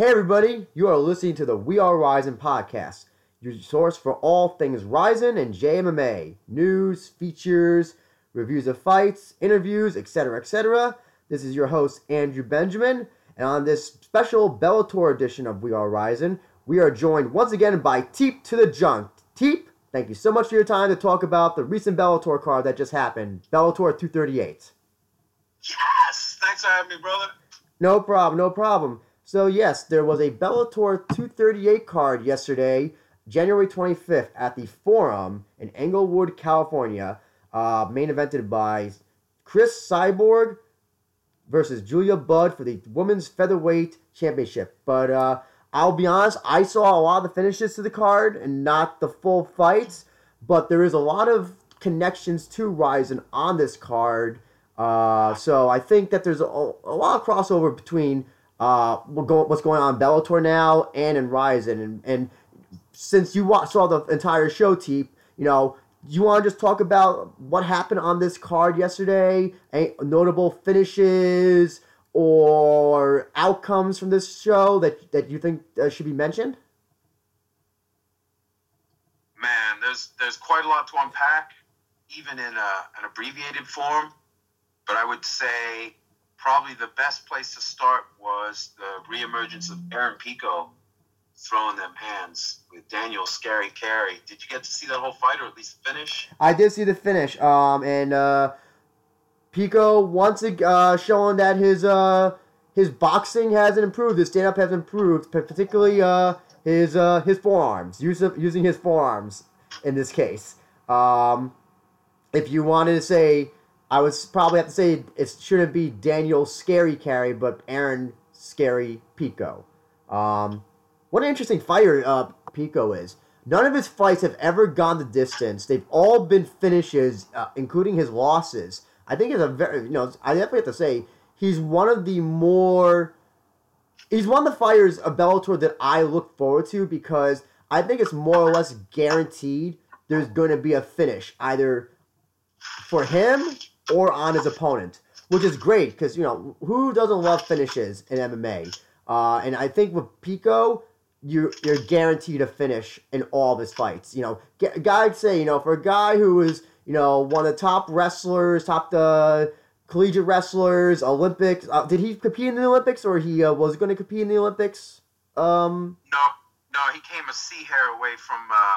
Hey, everybody, you are listening to the We Are Rizin podcast, your source for all things Rizin and JMMA news, features, reviews of fights, interviews, etc. etc. This is your host, Andrew Benjamin, and on this special Bellator edition of We Are Rizin, we are joined once again by Teep to the Junk. Teep, thank you so much for your time to talk about the recent Bellator card that just happened, Bellator 238. Yes! Thanks for having me, brother. No problem, no problem. So yes, there was a Bellator 238 card yesterday, January 25th, at the Forum in Englewood, California. Uh, main evented by Chris Cyborg versus Julia Budd for the Women's Featherweight Championship. But uh, I'll be honest, I saw a lot of the finishes to the card and not the full fights. But there is a lot of connections to Rizin on this card. Uh, so I think that there's a, a lot of crossover between uh, what's going on in Bellator now and in Rizin. And, and since you saw the entire show, Teep, you know, you want to just talk about what happened on this card yesterday? Any notable finishes or outcomes from this show that, that you think uh, should be mentioned? Man, there's there's quite a lot to unpack, even in a, an abbreviated form. But I would say probably the best place to start was the reemergence of Aaron Pico throwing them hands with Daniel Scary Carey. Did you get to see that whole fight or at least finish? I did see the finish. Um, and uh, Pico once uh, showing that his uh, his boxing hasn't improved, his stand up has improved, particularly uh, his uh, his forearms, use of, using his forearms in this case. Um, if you wanted to say I would probably have to say it shouldn't be Daniel Scary Carey, but Aaron Scary Pico. Um, what an interesting fighter uh, Pico is. None of his fights have ever gone the distance. They've all been finishes, uh, including his losses. I think it's a very, you know, I definitely have to say he's one of the more, he's one of the fighters of Bellator that I look forward to because I think it's more or less guaranteed there's going to be a finish either for him or on his opponent, which is great because you know who doesn't love finishes in MMA. Uh, and I think with Pico, you're you're guaranteed a finish in all of his fights. You know, guys say you know for a guy who is you know one of the top wrestlers, top the collegiate wrestlers, Olympics. Uh, did he compete in the Olympics or he uh, was going to compete in the Olympics? Um, no, no, he came a sea hair away from uh,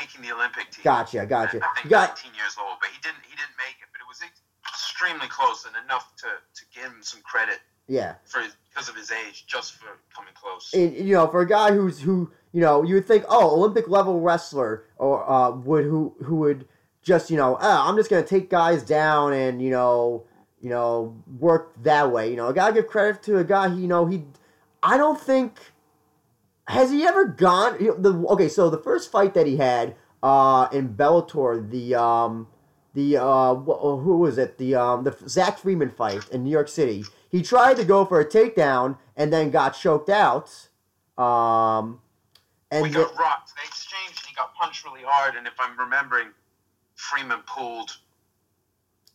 making the Olympic team. Gotcha, gotcha. I think got, 19 years old, but he didn't he didn't make it. But it was extremely close and enough to to give him some credit. Yeah. For because of his age, just for coming close. And you know, for a guy who's who, you know, you would think, oh, Olympic level wrestler, or uh, would who who would just you know, ah, I'm just gonna take guys down and you know, you know, work that way. You know, I gotta give credit to a guy. He, you know, he, I don't think has he ever gone? The okay, so the first fight that he had uh, in Bellator, the um, the uh, who was it? The um, the Zach Freeman fight in New York City. He tried to go for a takedown and then got choked out. Um, and we got the, rocked. They exchanged. And he got punched really hard. And if I'm remembering, Freeman pulled.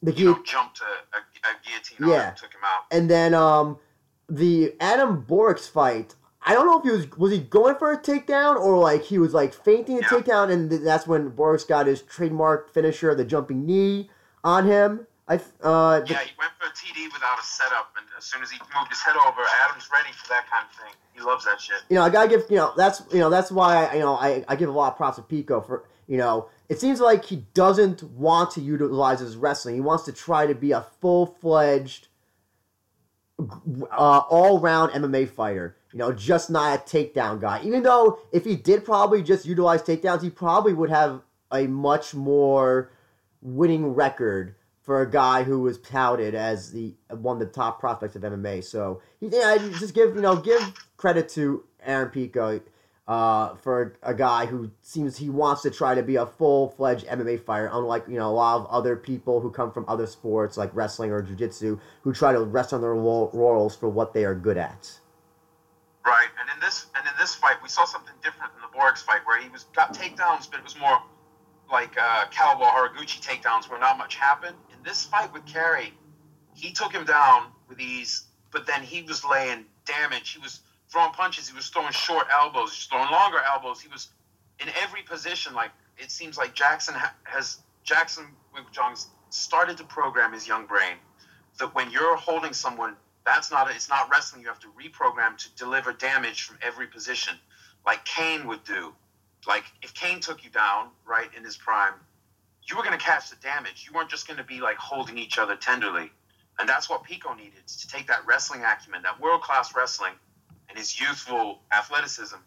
The you know, jumped a, a, a guillotine yeah. took him out. And then um, the Adam Borics fight. I don't know if he was was he going for a takedown or like he was like feinting a yeah. takedown, and that's when Borics got his trademark finisher, the jumping knee, on him. I uh, yeah, he went for a TD without a setup, and as soon as he moved his head over, Adam's ready for that kind of thing. He loves that shit. You know, I gotta give you know that's you know that's why I, you know I, I give a lot of props to Pico for you know it seems like he doesn't want to utilize his wrestling. He wants to try to be a full fledged, uh, all round MMA fighter you know, just not a takedown guy. Even though if he did probably just utilize takedowns, he probably would have a much more winning record for a guy who was touted as the one of the top prospects of MMA. So yeah, just give you know give credit to Aaron Pico uh, for a guy who seems he wants to try to be a full fledged MMA fighter, unlike you know a lot of other people who come from other sports like wrestling or jiu-jitsu who try to rest on their laurels for what they are good at. Right, and in this and in this fight, we saw something different in the Borics fight, where he was got takedowns, but it was more like uh, Kaliwa Haraguchi takedowns, where not much happened. In this fight with Carey, he took him down with ease, but then he was laying damage. He was throwing punches. He was throwing short elbows. He was throwing longer elbows. He was in every position. Like it seems like Jackson ha- has Jackson Winkeljohn started to program his young brain that when you're holding someone, that's not a, it's not wrestling. You have to reprogram to deliver damage from every position, like Cain would do. Like if Cain took you down right in his prime, you were going to catch the damage. You weren't just going to be like holding each other tenderly. And that's what Pico needed to take that wrestling acumen, that world class wrestling, and his youthful athleticism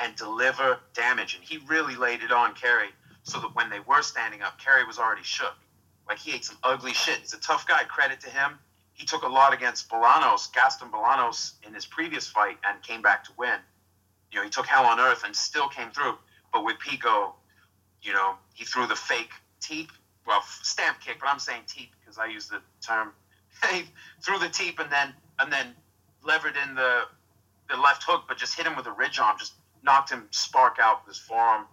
and deliver damage. And he really laid it on Carey so that when they were standing up, Carey was already shook. Like he ate some ugly shit. He's a tough guy. Credit to him. He took a lot against Bolanos, Gaston Bolanos, in his previous fight and came back to win. You know, he took hell on earth and still came through. But with Pico, you know, he threw the fake teep, well, stamp kick, but I'm saying teep because I use the term. he threw the teep and then and then levered in the the left hook, but just hit him with a ridge arm, just knocked him spark out with his forearm.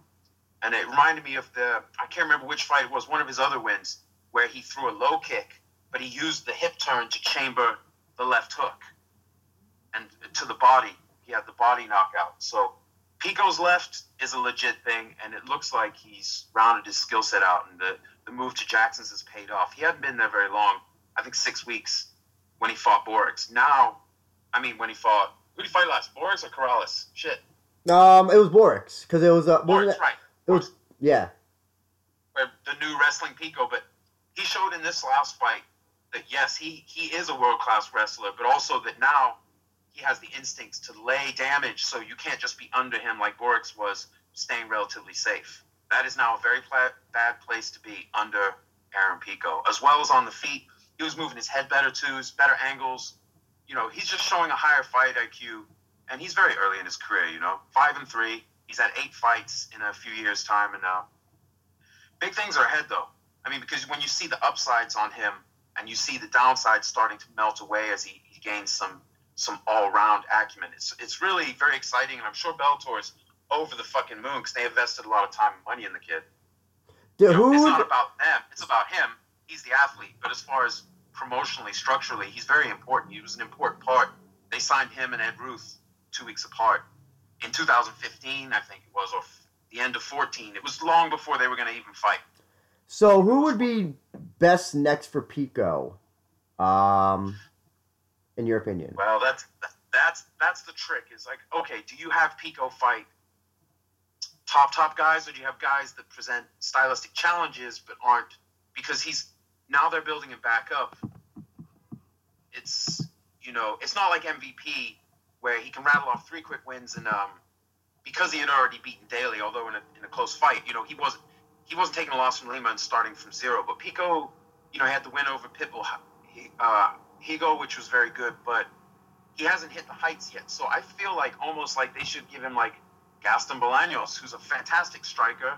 And it reminded me of the I can't remember which fight it was, one of his other wins, where he threw a low kick, but he used the hip turn to chamber the left hook and to the body. He had the body knockout. So Pico's left is a legit thing, and it looks like he's rounded his skill set out, and the, the move to Jackson's has paid off. He hadn't been there very long, I think six weeks when he fought Borics. Now, I mean, when he fought, who did he fight last? Borics or Corrales? Shit. Um, it was Borics because it was uh, Borics, it, right. it was yeah. Where the new wrestling Pico, but he showed in this last fight that yes, he he is a world class wrestler, but also that now he has the instincts to lay damage, so you can't just be under him like Borics was, staying relatively safe. That is now a very pla- bad place to be under Aaron Pico, as well as on the feet. He was moving his head better too, better angles. You know, he's just showing a higher fight IQ, and he's very early in his career. You know, five and three. He's had eight fights in a few years' time, and now big things are ahead though. I mean, because when you see the upsides on him and you see the downside starting to melt away as he, he gains some some all round acumen, it's it's really very exciting, and I'm sure Bellator's over the fucking moon because they invested a lot of time and money in the kid. Dude, You know, who it's not about them; it's about him. He's the athlete, but as far as promotionally, structurally, he's very important. He was an important part. They signed him and Ed Ruth two weeks apart in 2015, I think it was, or the end of 14. It was long before they were going to even fight. so who would be best next for Pico? Um, in your opinion? Well, that's that's that's the trick. Is like, okay, do you have Pico fight top top guys, or do you have guys that present stylistic challenges but aren't because he's now they're building him back up. It's you know, it's not like MVP where he can rattle off three quick wins and um because he had already beaten Daly, although in a, in a close fight, you know, he wasn't he wasn't taking a loss from Lima and starting from zero. But Pico, you know, had the win over Pitbull, uh, Higo, which was very good, but he hasn't hit the heights yet. So I feel like almost like they should give him like Gaston Bolaños, who's a fantastic striker,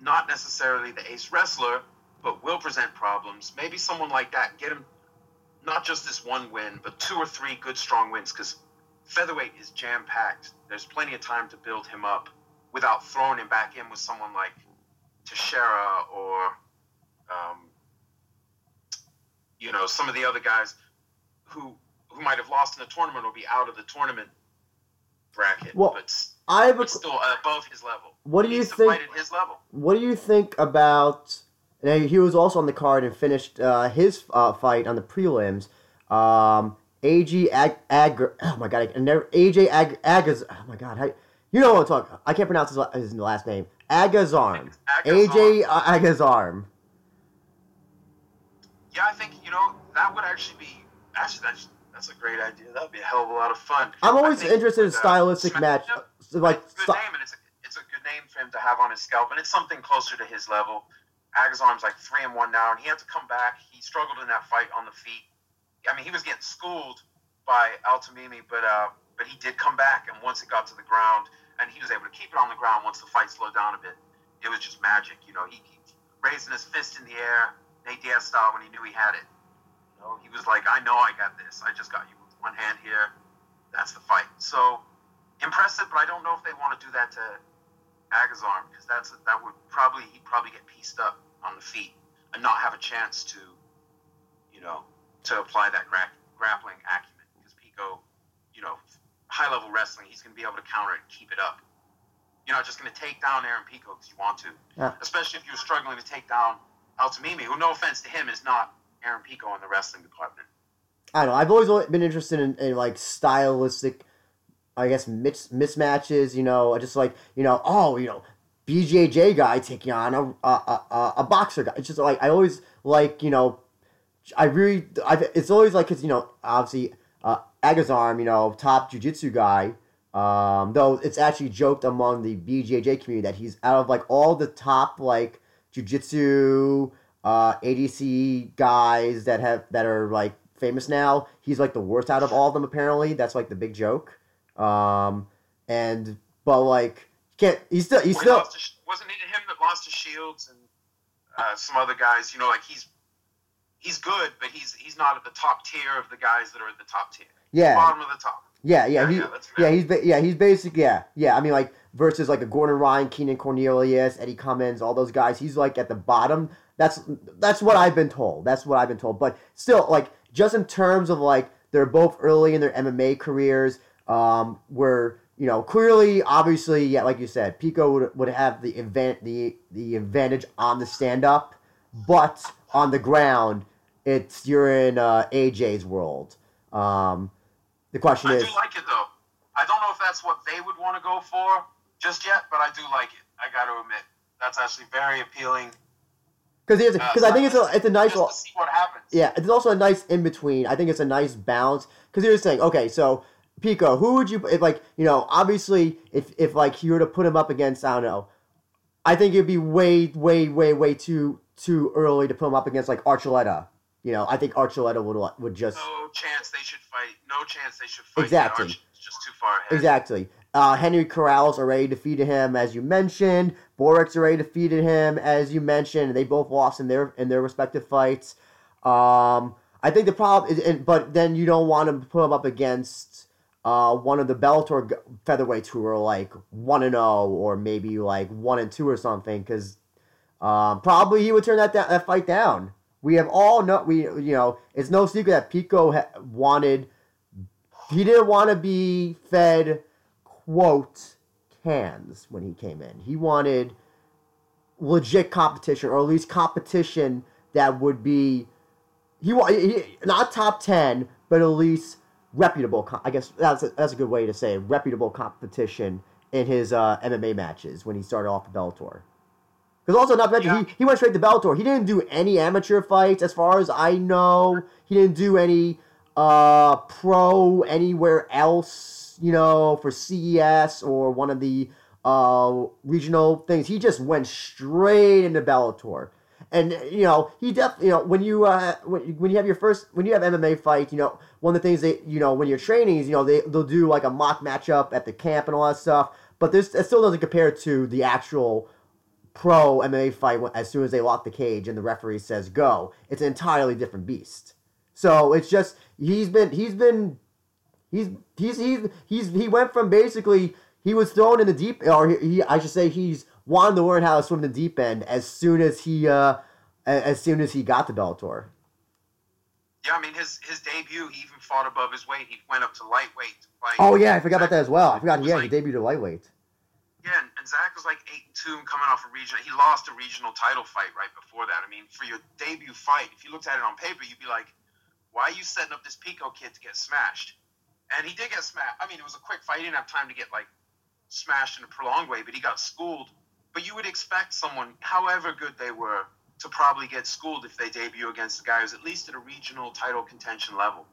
not necessarily the ace wrestler, but will present problems. Maybe someone like that, get him not just this one win, but two or three good strong wins, because featherweight is jam packed. There's plenty of time to build him up without throwing him back in with someone like Teixeira or, um, you know, some of the other guys who who might have lost in the tournament will be out of the tournament bracket, Well, but, I have a, but still above his level. what do you think? fight at his level. What do you think about? And he was also on the card and finished uh, his uh, fight on the prelims. Um, AG Ag, Ag oh my god, I never AJ Ag, Agaz oh my god, how, you know what I'm talking. I can't pronounce his, his last name. Agazarm. Agazarm. AJ Agazarm. Yeah, I think you know that would actually be actually that's that's a great idea. That would be a hell of a lot of fun. I'm always interested in uh, stylistic Smack- match, so like it's a good st- name, and it's a, it's a good name for him to have on his scalp, and it's something closer to his level. Agazarm's like three and one now, and he had to come back. He struggled in that fight on the feet. I mean, he was getting schooled by Altamimi, but uh, but he did come back, and once it got to the ground, and he was able to keep it on the ground once the fight slowed down a bit. It was just magic, you know. He, he raising his fist in the air, Nate Diaz style, when he knew he had it. You know, he was like, "I know I got this. I just got you with one hand here. That's the fight." So impressive, but I don't know if they want to do that to Agazarm because that's that would probably he'd probably get pieced up on the feet and not have a chance to, you know, to apply that gra- grappling acumen because Pico, high level wrestling, he's going to be able to counter it and keep it up. You're not just going to take down Aaron Pico because you want to, Yeah. especially if you're struggling to take down Altamimi, who, no offense to him, is not Aaron Pico in the wrestling department. I don't know. I've always been interested in, in like stylistic, I guess mis- mismatches. You know, just like you know, oh, you know, BJJ guy taking on a a, a, a boxer guy. It's just like I always like you know, I really I it's always like because you know obviously uh, Agazarm, you know, top jujitsu guy. Um, though it's actually joked among the BJJ community that he's out of like all the top like jujitsu uh, ADC guys that have that are like famous now. He's like the worst out of all of them. Apparently, that's like the big joke. Um, and but like can't he's still he's Well, he still lost to, wasn't it him that lost to Shields and uh, some other guys? You know, like he's he's good, but he's he's not at the top tier of the guys that are at the top tier. yeah Bottom of the top. yeah yeah Yeah, he, yeah, yeah he's ba- yeah he's basic yeah yeah I mean like versus like a Gordon Ryan, Keenan Cornelius, Eddie Cummings, all those guys. He's like at the bottom. That's that's what I've been told. That's what I've been told. But still, like just in terms of like they're both early in their MMA careers, um, where you know clearly, obviously, yeah, like you said, Pico would, would have the event the the advantage on the stand up, but on the ground, it's you're in uh, AJ's world. Um, the question I is, I do like it though. I don't know if that's what they would want to go for just yet, but I do like it. I got to admit, that's actually very appealing. because because I think it's a it's a nice. Just to see what happens. Yeah, it's also a nice in between. I think it's a nice balance because you're saying, okay, so Pico, who would you if like you know obviously if if like you were to put him up against I don't know, I think it'd be way way way way too too early to put him up against like Archuleta. You know, I think Archuleta would would just No chance they should fight. No chance they should fight. Exactly. Arch just too far ahead. exactly. Uh, Henry Corrales already defeated him, as you mentioned. Borics already defeated him, as you mentioned. They both lost in their in their respective fights. Um, I think the problem is, and, but then you don't want to put him up against uh, one of the Bellator featherweights who are like one and zero, or maybe like one and two or something, because um, probably he would turn that that fight down. We have all know we you know it's no secret that Pico ha- wanted he didn't want to be fed quote cans when he came in. He wanted legit competition, or at least competition that would be he, he not top ten, but at least reputable. I guess that's a, that's a good way to say it, reputable competition in his uh, MMA matches when he started off the Bellator. Because also not to Yeah. he, he went straight to Bellator. He didn't do any amateur fights, as far as I know. He didn't do any uh, pro anywhere else, you know, for CES or one of the uh, regional things. He just went straight into Bellator. And you know he definitely you know when you uh when, when you have your first when you have MMA fight you know one of the things that you know when you're training is you know they they'll do like a mock matchup at the camp and all that stuff but this it still doesn't compare to the actual pro MMA fight as soon as they lock the cage and the referee says go. It's an entirely different beast. So it's just he's been he's been he's he's he's he's he went from basically he was thrown in the deep or he, I should say he's wanted to learn how to swim the deep end as soon as he uh as soon as he got to Bellator. Yeah, I mean his his debut, he even fought above his weight. He went up to lightweight. to fight Oh yeah, I forgot about that as well. I forgot. Yeah, like- he debuted at lightweight. Yeah, and, Zach was like eight and two and coming off a regional. He lost a regional title fight right before that. I mean, for your debut fight, if you looked at it on paper, you'd be like, "Why are you setting up this Pico kid to get smashed?" And he did get smashed. I mean, it was a quick fight. He didn't have time to get like smashed in a prolonged way, but he got schooled. But you would expect someone, however good they were, to probably get schooled if they debut against a guy who's at least at a regional title contention level,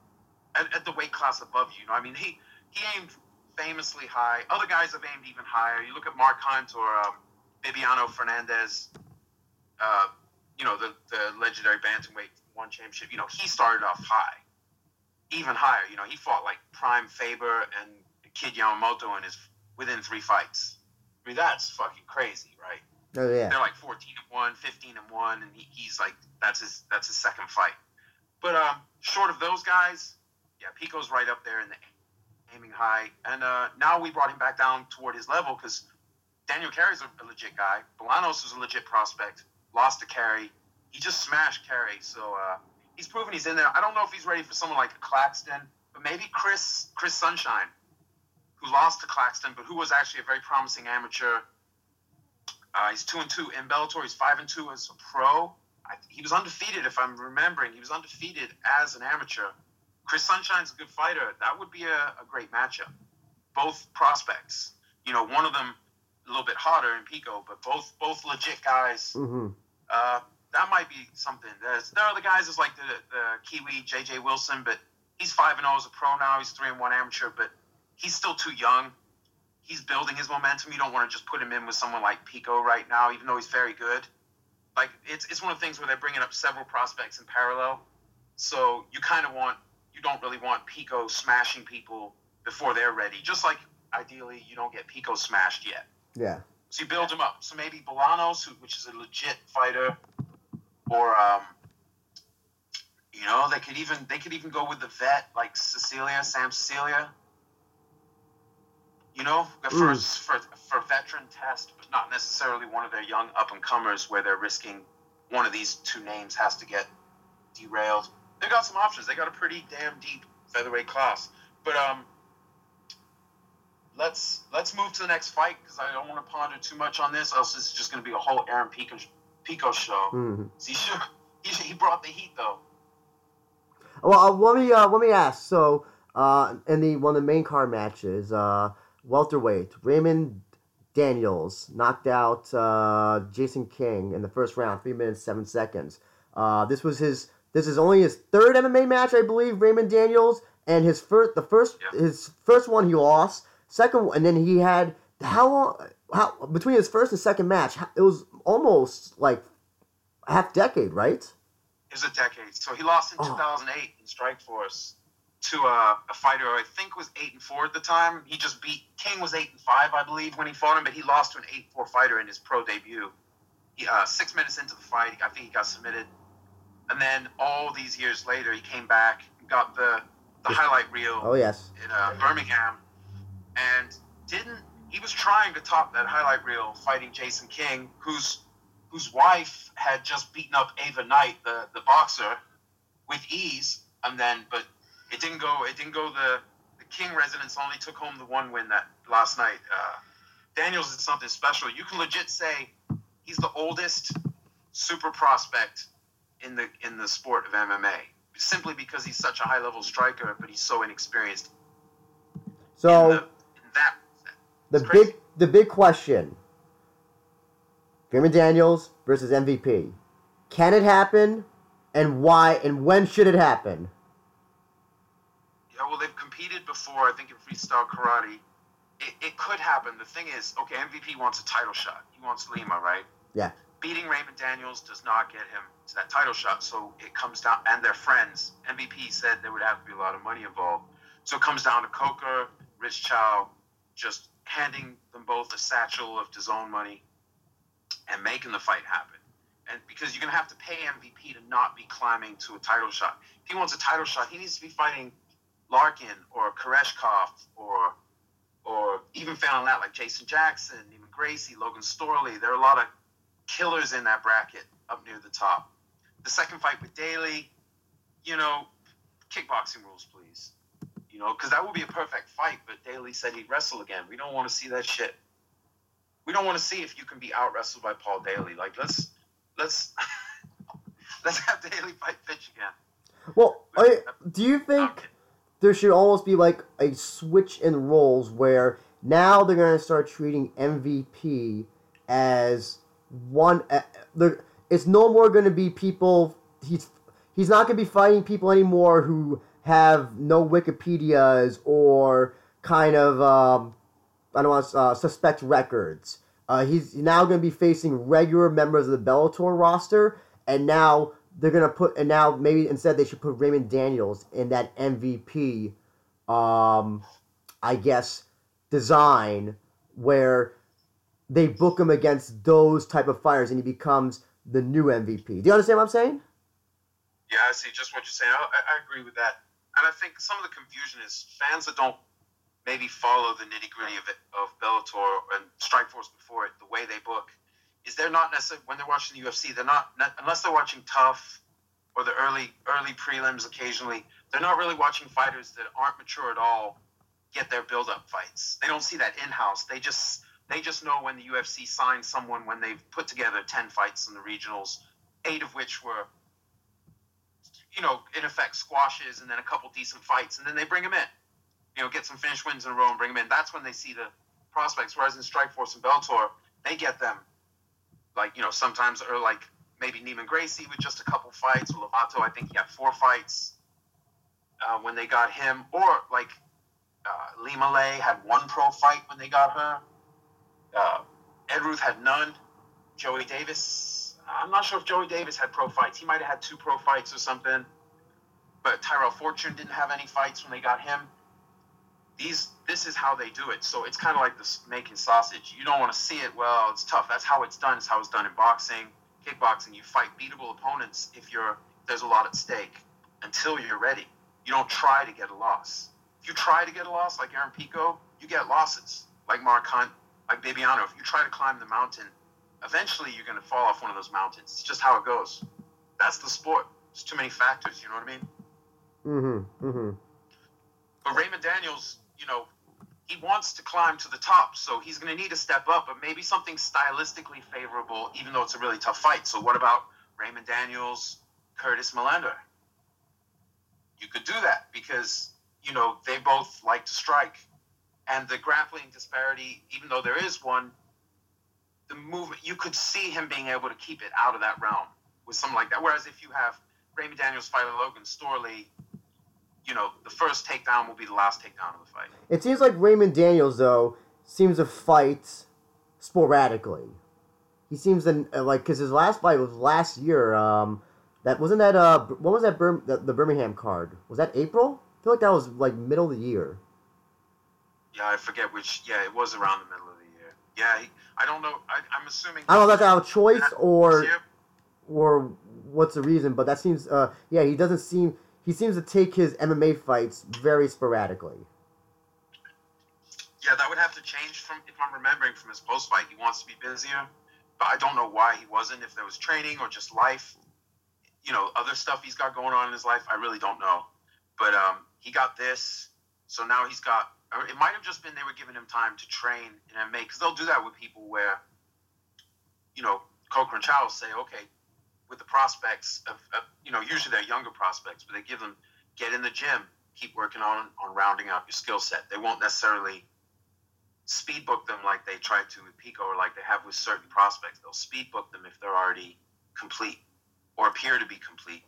at, at the weight class above you. You know, I mean, he he aimed famously high. Other guys have aimed even higher. You look at Mark Hunt or um, Bibiano Fernandes, uh, you know, the, the legendary bantamweight one championship. You know, he started off high, even higher. You know, he fought like Prime Faber and Kid Yamamoto in his within three fights. I mean, that's fucking crazy, right? Oh yeah. They're like 14 and 1, 15 and 1, and he, he's like, that's his that's his second fight. But um, short of those guys, yeah, Pico's right up there in the aiming high. And uh, now we brought him back down toward his level because Daniel Carey's a, a legit guy. Bolanos is a legit prospect. Lost to Carey. He just smashed Carey. So uh, he's proven he's in there. I don't know if he's ready for someone like Claxton, but maybe Chris Chris Sunshine. who lost to Claxton, but who was actually a very promising amateur. Uh, he's two and two in Bellator. He's five and two as a pro. I, he was undefeated, if I'm remembering. He was undefeated as an amateur. Chris Sunshine's a good fighter. That would be a, a great matchup. Both prospects. You know, one of them a little bit hotter in Pico, but both both legit guys. Mm-hmm. Uh, that might be something. There's, there are the guys as like the, the Kiwi JJ Wilson, but he's five and zero as a pro now. He's three and one amateur, but he's still too young. He's building his momentum. You don't want to just put him in with someone like Pico right now, even though he's very good. Like it's it's one of the things where they're bringing up several prospects in parallel. So you kind of want you don't really want Pico smashing people before they're ready. Just like ideally you don't get Pico smashed yet. Yeah. So you build him up. So maybe Bolanos, who, which is a legit fighter, or um, you know, they could even they could even go with the vet like Sicilia, Sam Sicilia. You know, for Mm. for for veteran test, but not necessarily one of their young up and comers where they're risking one of these two names has to get derailed. They got some options. They got a pretty damn deep featherweight class. But um, let's let's move to the next fight because I don't want to ponder too much on this. Else it's just going to be a whole Aaron Pico Pico show. Mm-hmm. He, should, he, he brought the heat though. Well, uh, let me uh, let me ask. So, uh, in the one of the main card matches, uh, welterweight Raymond Daniels knocked out uh, Jason King in the first round, three minutes seven seconds. Uh, this was his. This is only his third MMA match, I believe. Raymond Daniels, and his first, the first, Yeah. his first one he lost. Second, and then he had how long? How between his first and second match? It was almost like half decade, right? It was a decade. So he lost in Oh. 2008 in Strikeforce to uh, a fighter who I think was eight and four at the time. He just beat King was eight and five, I believe, when he fought him, but he lost to an eight four fighter in his pro debut. He, uh, six minutes into the fight, I think he got submitted, and then all these years later, he came back, got the the highlight reel Oh yes. in uh, Birmingham, and didn't. He was trying to top that highlight reel, fighting Jason King, whose whose wife had just beaten up Ava Knight, the the boxer, with ease, and then but it didn't go. It didn't go. The the King residents only took home the one win that last night. Uh, Daniels is something special. You can legit say he's the oldest super prospect in the in the sport of MMA, simply because he's such a high level striker, but he's so inexperienced So. in, the, in that. The crazy. big the big question. Raymond Daniels versus MVP. Can it happen? And why and when should it happen? Yeah, well, they've competed before. I think in freestyle karate, it, it could happen. The thing is, okay, MVP wants a title shot. He wants Lima, right? Yeah. Beating Raymond Daniels does not get him to that title shot. So it comes down, and their friends. MVP said there would have to be a lot of money involved. So it comes down to Coker, Rich Chou, just handing them both a satchel of DAZN money and making the fight happen. And because you're going to have to pay MVP to not be climbing to a title shot. If he wants a title shot, he needs to be fighting Larkin or Koreshkov or or even failing that like Jason Jackson, even Gracie, Logan Storley. There are a lot of killers in that bracket up near the top. The second fight with Daly, you know, kickboxing rules, please. You know, because that would be a perfect fight. But Daly said he'd wrestle again. We don't want to see that shit. We don't want to see if you can be out wrestled by Paul Daly. Like let's let's let's have Daly fight Fitch again. Well, I, do you think Okay. there should almost be like a switch in roles where now they're going to start treating MVP as one. Uh, it's no more going to be people. He's he's not going to be fighting people anymore who have no Wikipedias or kind of um, I don't want to uh, suspect records. Uh, he's now going to be facing regular members of the Bellator roster, and now they're going to put and now maybe instead they should put Raymond Daniels in that MVP, um, I guess, design where they book him against those type of fighters, and he becomes the new MVP. Do you understand what I'm saying? Yeah, I see just what you're saying. I, I agree with that. And I think some of the confusion is fans that don't maybe follow the nitty gritty of of Bellator and Strikeforce before it, the way they book, is they're not necessarily when they're watching the UFC, they're not, not unless they're watching TUF or the early early prelims occasionally, they're not really watching fighters that aren't mature at all get their build-up fights. They don't see that in-house. They just they just know when the UFC signs someone when they've put together ten fights in the regionals, eight of which were, you know, in effect squashes, and then a couple decent fights, and then they bring them in. You know, get some finish wins in a row and bring them in. That's when they see the prospects. Whereas in Strikeforce and Bellator, they get them like you know sometimes or like maybe Neiman Gracie with just a couple fights. Or Lovato, I think he had four fights uh, when they got him, or like uh, Lima Lay had one pro fight when they got her. Uh, Ed Ruth had none. Joey Davis, I'm not sure if Joey Davis had pro fights. He might have had two pro fights or something. But Tyrell Fortune didn't have any fights when they got him. These, this is how they do it. So it's kind of like this making sausage. You don't want to see it. Well, it's tough. That's how it's done. It's how it's done in boxing, kickboxing. You fight beatable opponents if you're there's a lot at stake until you're ready. You don't try to get a loss. If you try to get a loss, like Aaron Pico, you get losses. Like Mark Hunt, like Bibiano. If you try to climb the mountain, eventually you're going to fall off one of those mountains. It's just how it goes. That's the sport. There's too many factors. You know what I mean? Mm-hmm. Mm-hmm. But Raymond Daniels, you know, he wants to climb to the top, so he's going to need to step up. But maybe something stylistically favorable, even though it's a really tough fight. So what about Raymond Daniels, Curtis Millender? You could do that because you know they both like to strike, and the grappling disparity, even though there is one, the movement you could see him being able to keep it out of that realm with something like that. Whereas if you have Raymond Daniels fighting Logan Storley, you know the first takedown will be the last takedown of the fight. It seems like Raymond Daniels though seems to fight sporadically. He seems to like because his last fight was last year. Um, that wasn't that. Uh, when was that? Bir- the, the Birmingham card was that April? I feel like that was like middle of the year. Yeah, I forget which. Yeah, it was around the middle of the year. Yeah, he, I don't know. I, I'm assuming. I don't know if that's out of choice or or what's the reason, but that seems. Uh, yeah, he doesn't seem. He seems to take his MMA fights very sporadically. Yeah, that would have to change from if I'm remembering from his post fight. He wants to be busier, but I don't know why he wasn't. If there was training or just life, you know, other stuff he's got going on in his life, I really don't know. But um, he got this, so now he's got. It might have just been they were giving him time to train in MMA because they'll do that with people where, you know, Coker and Chou say, okay, with the prospects of, of, you know, usually they're younger prospects, but they give them get in the gym, keep working on on rounding out your skill set. They won't necessarily speed book them like they try to with Pico or like they have with certain prospects. They'll speed book them if they're already complete or appear to be complete.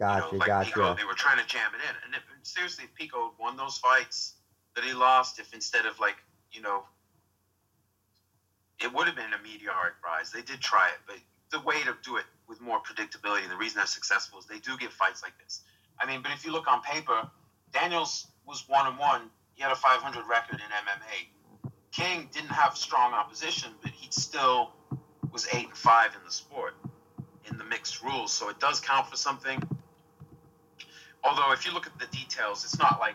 Gotcha, you know, like gotcha. Pico, they were trying to jam it in. And if, seriously, if Pico won those fights that he lost, if instead of like, you know, it would have been a meteoric rise. They did try it, but the way to do it with more predictability, and the reason they're successful is they do get fights like this. I mean, but if you look on paper, Daniels was one and one. He had a 500 record in MMA. King didn't have strong opposition, but he still was eight and five in the sport in the mixed rules, so it does count for something. Although, if you look at the details, it's not like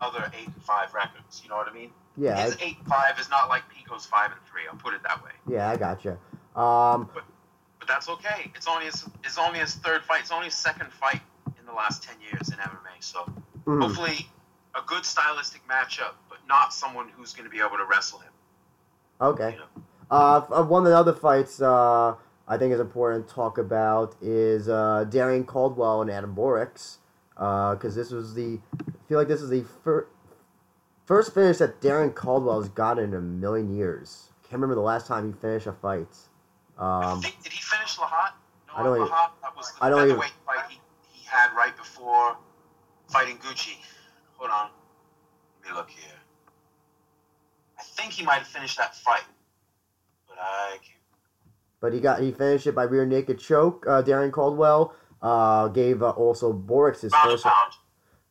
other eight and five records. You know what I mean? yeah, His eight and five is not like Pico's five and three. I'll put it that way. yeah, I gotcha. Um, But that's okay. It's only his, it's only his third fight. It's only his second fight in the last ten years in MMA. So mm, hopefully, a good stylistic matchup, but not someone who's going to be able to wrestle him. okay. You know? Uh, uh, one of the other fights uh, I think is important to talk about is uh, Darrion Caldwell and Adam Borics, because this was the I feel like this is the fir- first finish that Darren Caldwell has gotten in a million years. Can't remember the last time he finished a fight. I Um, think did he finish Lahat? No, I don't Lahat. That was the I don't even- fight he, he had right before fighting Gucci. Hold on, let me look here. I think he might have finished that fight, but I can't. but he got he finished it by rear naked choke. Uh, Darrion Caldwell uh, gave uh, also Borics his first.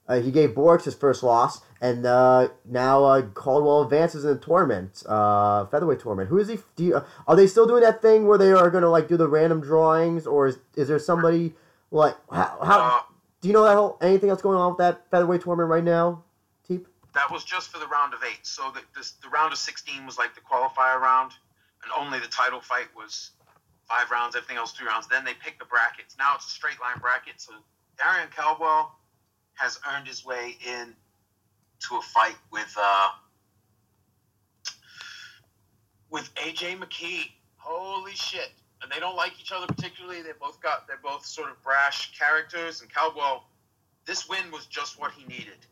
Uh, he gave Borics his first loss, and uh, now uh, Caldwell advances in the tournament, uh, featherweight tournament. Who is he? Do you, uh, are they still doing that thing where they are going to like do the random drawings, or is, is there somebody like how, how Uh, do you know that whole, anything else going on with that featherweight tournament right now, Teep? that was just for the round of eight. So the, this, the round of 16 was like the qualifier round, and only the title fight was five rounds, everything else three rounds. Then they picked the brackets. Now it's a straight line bracket. So Darrion Caldwell has earned his way in to a fight with uh, with AJ McKee. Holy shit! And they don't like each other particularly. They both got they're both sort of brash characters. And Caldwell, this win was just what he needed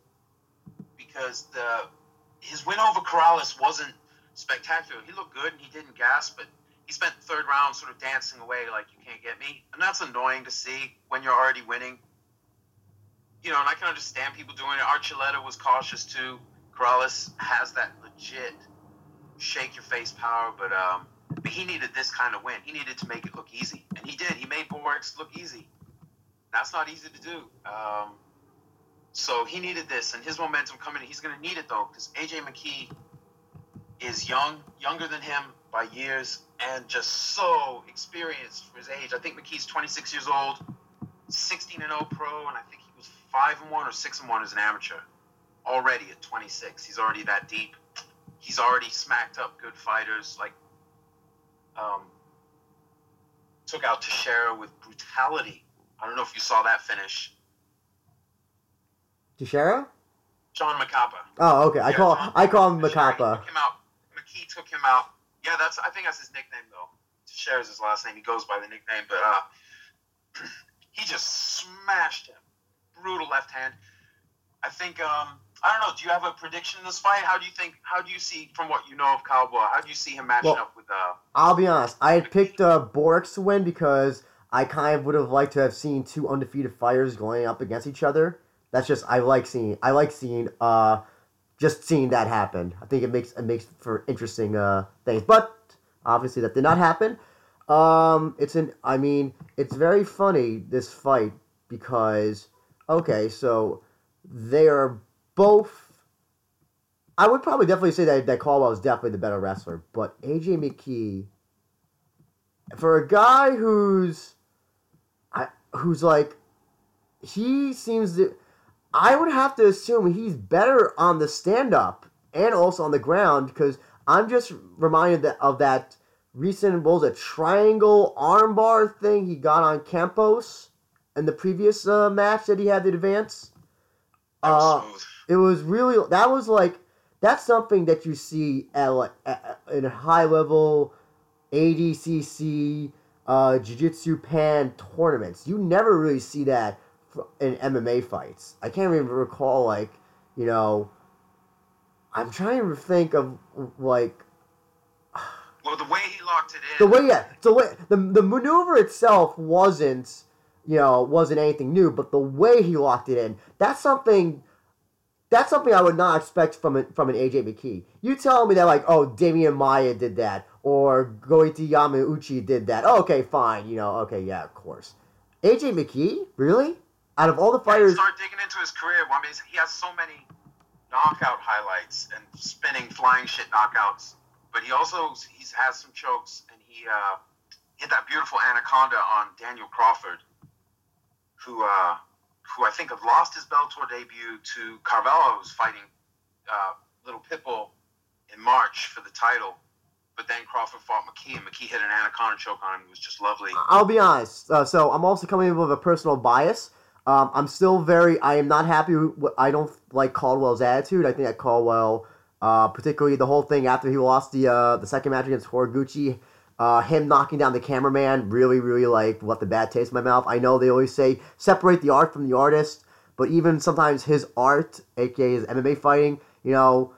because the his win over Corrales wasn't spectacular. He looked good and he didn't gasp, but he spent the third round sort of dancing away like you can't get me, and that's annoying to see when you're already winning. You know, and I can understand people doing it. Archuleta was cautious too. Corrales has that legit shake your face power, but um, but he needed this kind of win. He needed to make it look easy, and he did. He made Borics look easy. That's not easy to do. Um, so he needed this, and his momentum coming. He's going to need it though, because AJ McKee is young, younger than him by years, and just so experienced for his age. I think McKee's 26 years old, 16 and 0 pro, and I think he was five and one or six and one as an amateur already at 26. He's already that deep. He's already smacked up good fighters like um, took out Teixeira with brutality. I don't know if you saw that finish. Teixeira? Sean Macapa. Oh, okay. I Yeah, call Sean I call him Macapa. took him out. McKee took him out. Yeah, that's. I think that's his nickname though. Teixeira's his last name. He goes by the nickname, but uh, he just smashed him. Brutal left hand. I think. Um, I don't know. Do you have a prediction in this fight? How do you think? How do you see from what you know of Cowboy? How do you see him matching Well- up with? Uh, I'll be honest. I had picked uh, to win because I kind of would have liked to have seen two undefeated fighters going up against each other. That's just I like seeing. I like seeing. Uh, just seeing that happen. I think it makes it makes for interesting uh, things. But obviously that did not happen. Um, it's an. I mean, it's very funny this fight because okay, so they are both. I would probably definitely say that that Caldwell is definitely the better wrestler, but AJ McKee, for a guy who's, I who's like, he seems to. I would have to assume he's better on the stand up and also on the ground because I'm just reminded that, of that recent what was a triangle armbar thing he got on Campos in the previous uh, match that he had to advance. Uh, it was really that was like that's something that you see at like at, in high level ADCC uh, Jiu-Jitsu Pan tournaments. You never really see that in MMA fights. I can't even recall like you know. I'm trying to think of like Well, the way he locked it in. the way yeah the way the the maneuver itself wasn't you know wasn't anything new, but the way he locked it in that's something that's something I would not expect from an, from an AJ McKee. You tell me that like oh Demian Maia did that or Goiti Yamauchi did that. Oh, okay, fine. You know, okay, yeah, of course. AJ McKee, really? Out of all the fighters, Start digging into his career. I mean, he has so many knockout highlights and spinning, flying shit knockouts. But he also he's has some chokes, and he uh, hit that beautiful anaconda on Daniel Crawford, who uh, who I think had lost his Bellator debut to Carvalho, who's fighting uh, Little Pitbull in March for the title. But then Crawford fought McKee, and McKee hit an anaconda choke on him. It was just lovely. I'll be honest. Uh, so I'm also coming in with a personal bias. Um, I'm still very. I am not happy. With, I don't like Caldwell's attitude. I think that Caldwell, uh, particularly the whole thing after he lost the uh, the second match against Horiguchi, uh, him knocking down the cameraman really, really like left a bad taste in my mouth. I know they always say separate the art from the artist, but even sometimes his art, aka his MMA fighting, you know,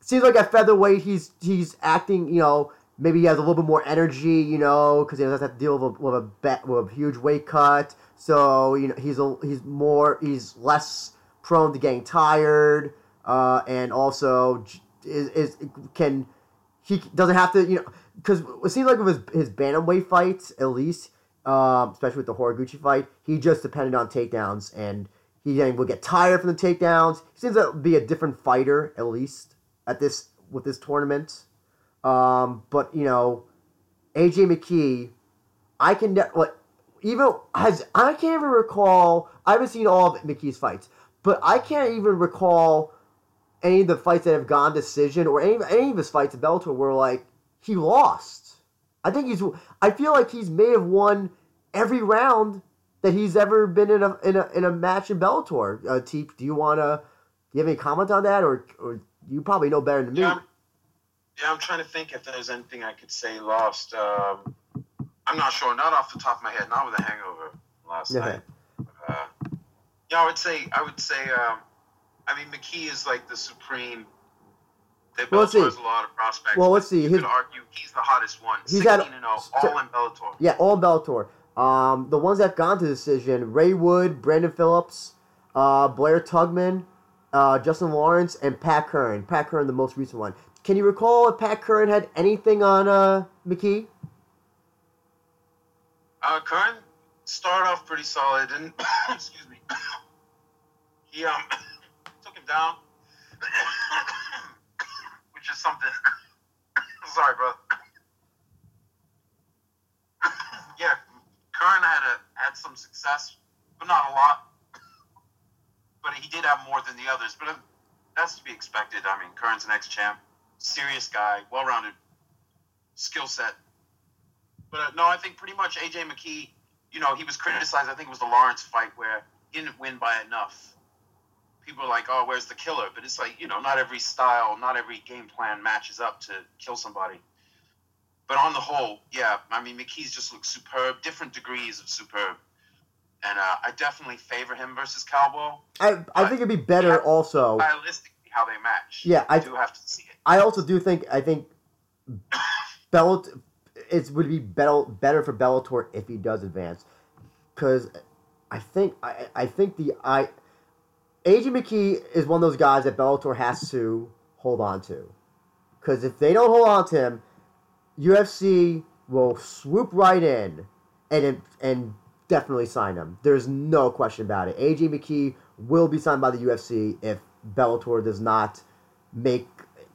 seems like at featherweight he's he's acting. You know, maybe he has a little bit more energy. You know, because he doesn't have to deal with a, with a with a huge weight cut. So you know he's a, he's more he's less prone to getting tired, uh, and also is, is can he doesn't have to you know because it seems like with his his bantamweight fights at least, um, especially with the Horiguchi fight, he just depended on takedowns and he then would get tired from the takedowns. He seems to be a different fighter at least at this with this tournament. Um, but you know, AJ McKee, I can ne- like even has I can't even recall. I haven't seen all of McKee's fights, but I can't even recall any of the fights that have gone decision or any, any of his fights at Bellator where like he lost. I think he's. I feel like he's may have won every round that he's ever been in a in a, in a match in Bellator. Uh, Teep, do you want to Do you have any comment on that, or or you probably know better than me? Yeah, I'm, yeah, I'm trying to think if there's anything I could say lost. Um, I'm not sure, not off the top of my head, not with a hangover last Yeah. night. Uh, yeah, I would say, I would say, um, I mean, McKee is like the supreme. They Well, let's Bellator see. has a lot of prospects. Well, let's see. You His- could argue he's the hottest one. He's 16 had- and 0, all in Bellator. Yeah, all Bellator. Um, the ones that have gone to decision: Ray Wood, Brandon Phillips, uh, Blair Tugman, uh, Justin Lawrence, and Pat Curran. Pat Curran, the most recent one. Can you recall if Pat Curran had anything on uh, McKee? Uh, Curran started off pretty solid, and excuse me, he um took him down, which is something. Sorry, bro. yeah, Curran had a had some success, but not a lot. But he did have more than the others. But uh, that's to be expected. I mean, Curran's an ex-champ, serious guy, well-rounded skill set. But uh, no, I think pretty much AJ McKee, you know, he was criticized. I think it was the Lawrence fight where he didn't win by enough. People are like, oh, where's the killer? But it's like, you know, not every style, not every game plan matches up to kill somebody. But on the whole, yeah, I mean, McKee's just looks superb, different degrees of superb. And uh, I definitely favor him versus Cowboy. I I think it'd be better also. Stylistically, how they match. Yeah, I- do have to see it. I also do think I think Bellator it would be better better for Bellator if he does advance, because I think I I think the I AJ McKee is one of those guys that Bellator has to hold on to, because if they don't hold on to him, UFC will swoop right in and and definitely sign him. There's no question about it. AJ McKee will be signed by the UFC if Bellator does not make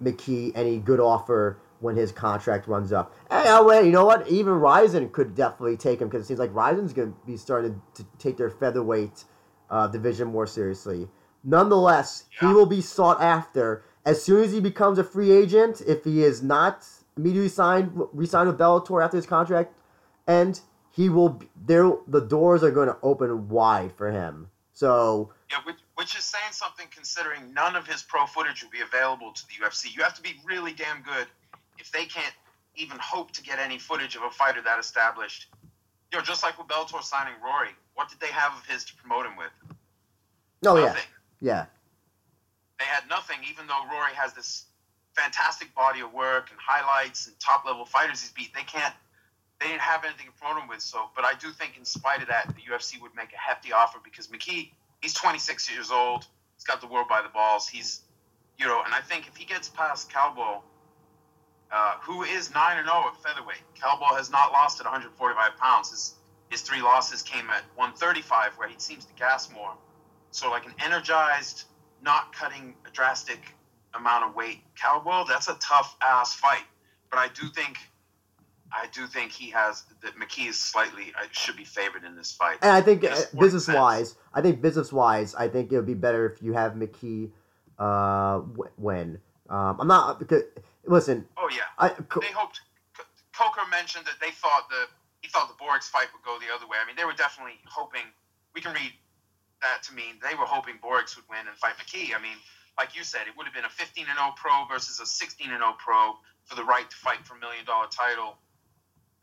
McKee any good offer when his contract runs up. And oh, wait, you know what? Even Rizin could definitely take him because it seems like Rizin's going to be starting to take their featherweight uh, division more seriously. Nonetheless, he will be sought after as soon as he becomes a free agent. If he is not immediately signed, re-signed with Bellator after his contract ends, he will. Be, there, the doors are going to open wide for him. So Yeah, which, which is saying something considering none of his pro footage will be available to the UFC. You have to be really damn good if they can't even hope to get any footage of a fighter that established. You know, just like with Bellator signing Rory, what did they have of his to promote him with? oh yeah, Nothing. yeah. They had nothing, even though Rory has this fantastic body of work and highlights and top level fighters he's beat. They can't. They didn't have anything to promote him with. So, but I do think, in spite of that, the UFC would make a hefty offer because McKee, he's 26 years old. He's got the world by the balls. He's, you know, and I think if he gets past Cowboy, uh, who is nine and zero at featherweight, Cowboy has not lost at 145 pounds. His his three losses came at 135, where he seems to gas more. So, like an energized, not cutting a drastic amount of weight Cowboy, that's a tough ass fight. But I do think. I do think he has that McKee is slightly uh, should be favored in this fight. And I think uh, business wise, I think business wise, I think it would be better if you have McKee uh, w- win. Um, I'm not because listen, Oh yeah, I they hoped. Coker mentioned that they thought the he thought the Borg's fight would go the other way. I mean, they were definitely hoping. We can read that to mean they were hoping Borics would win and fight McKee. I mean, like you said, it would have been a 15 and 0 pro versus a 16 and 0 pro for the right to fight for a million dollar title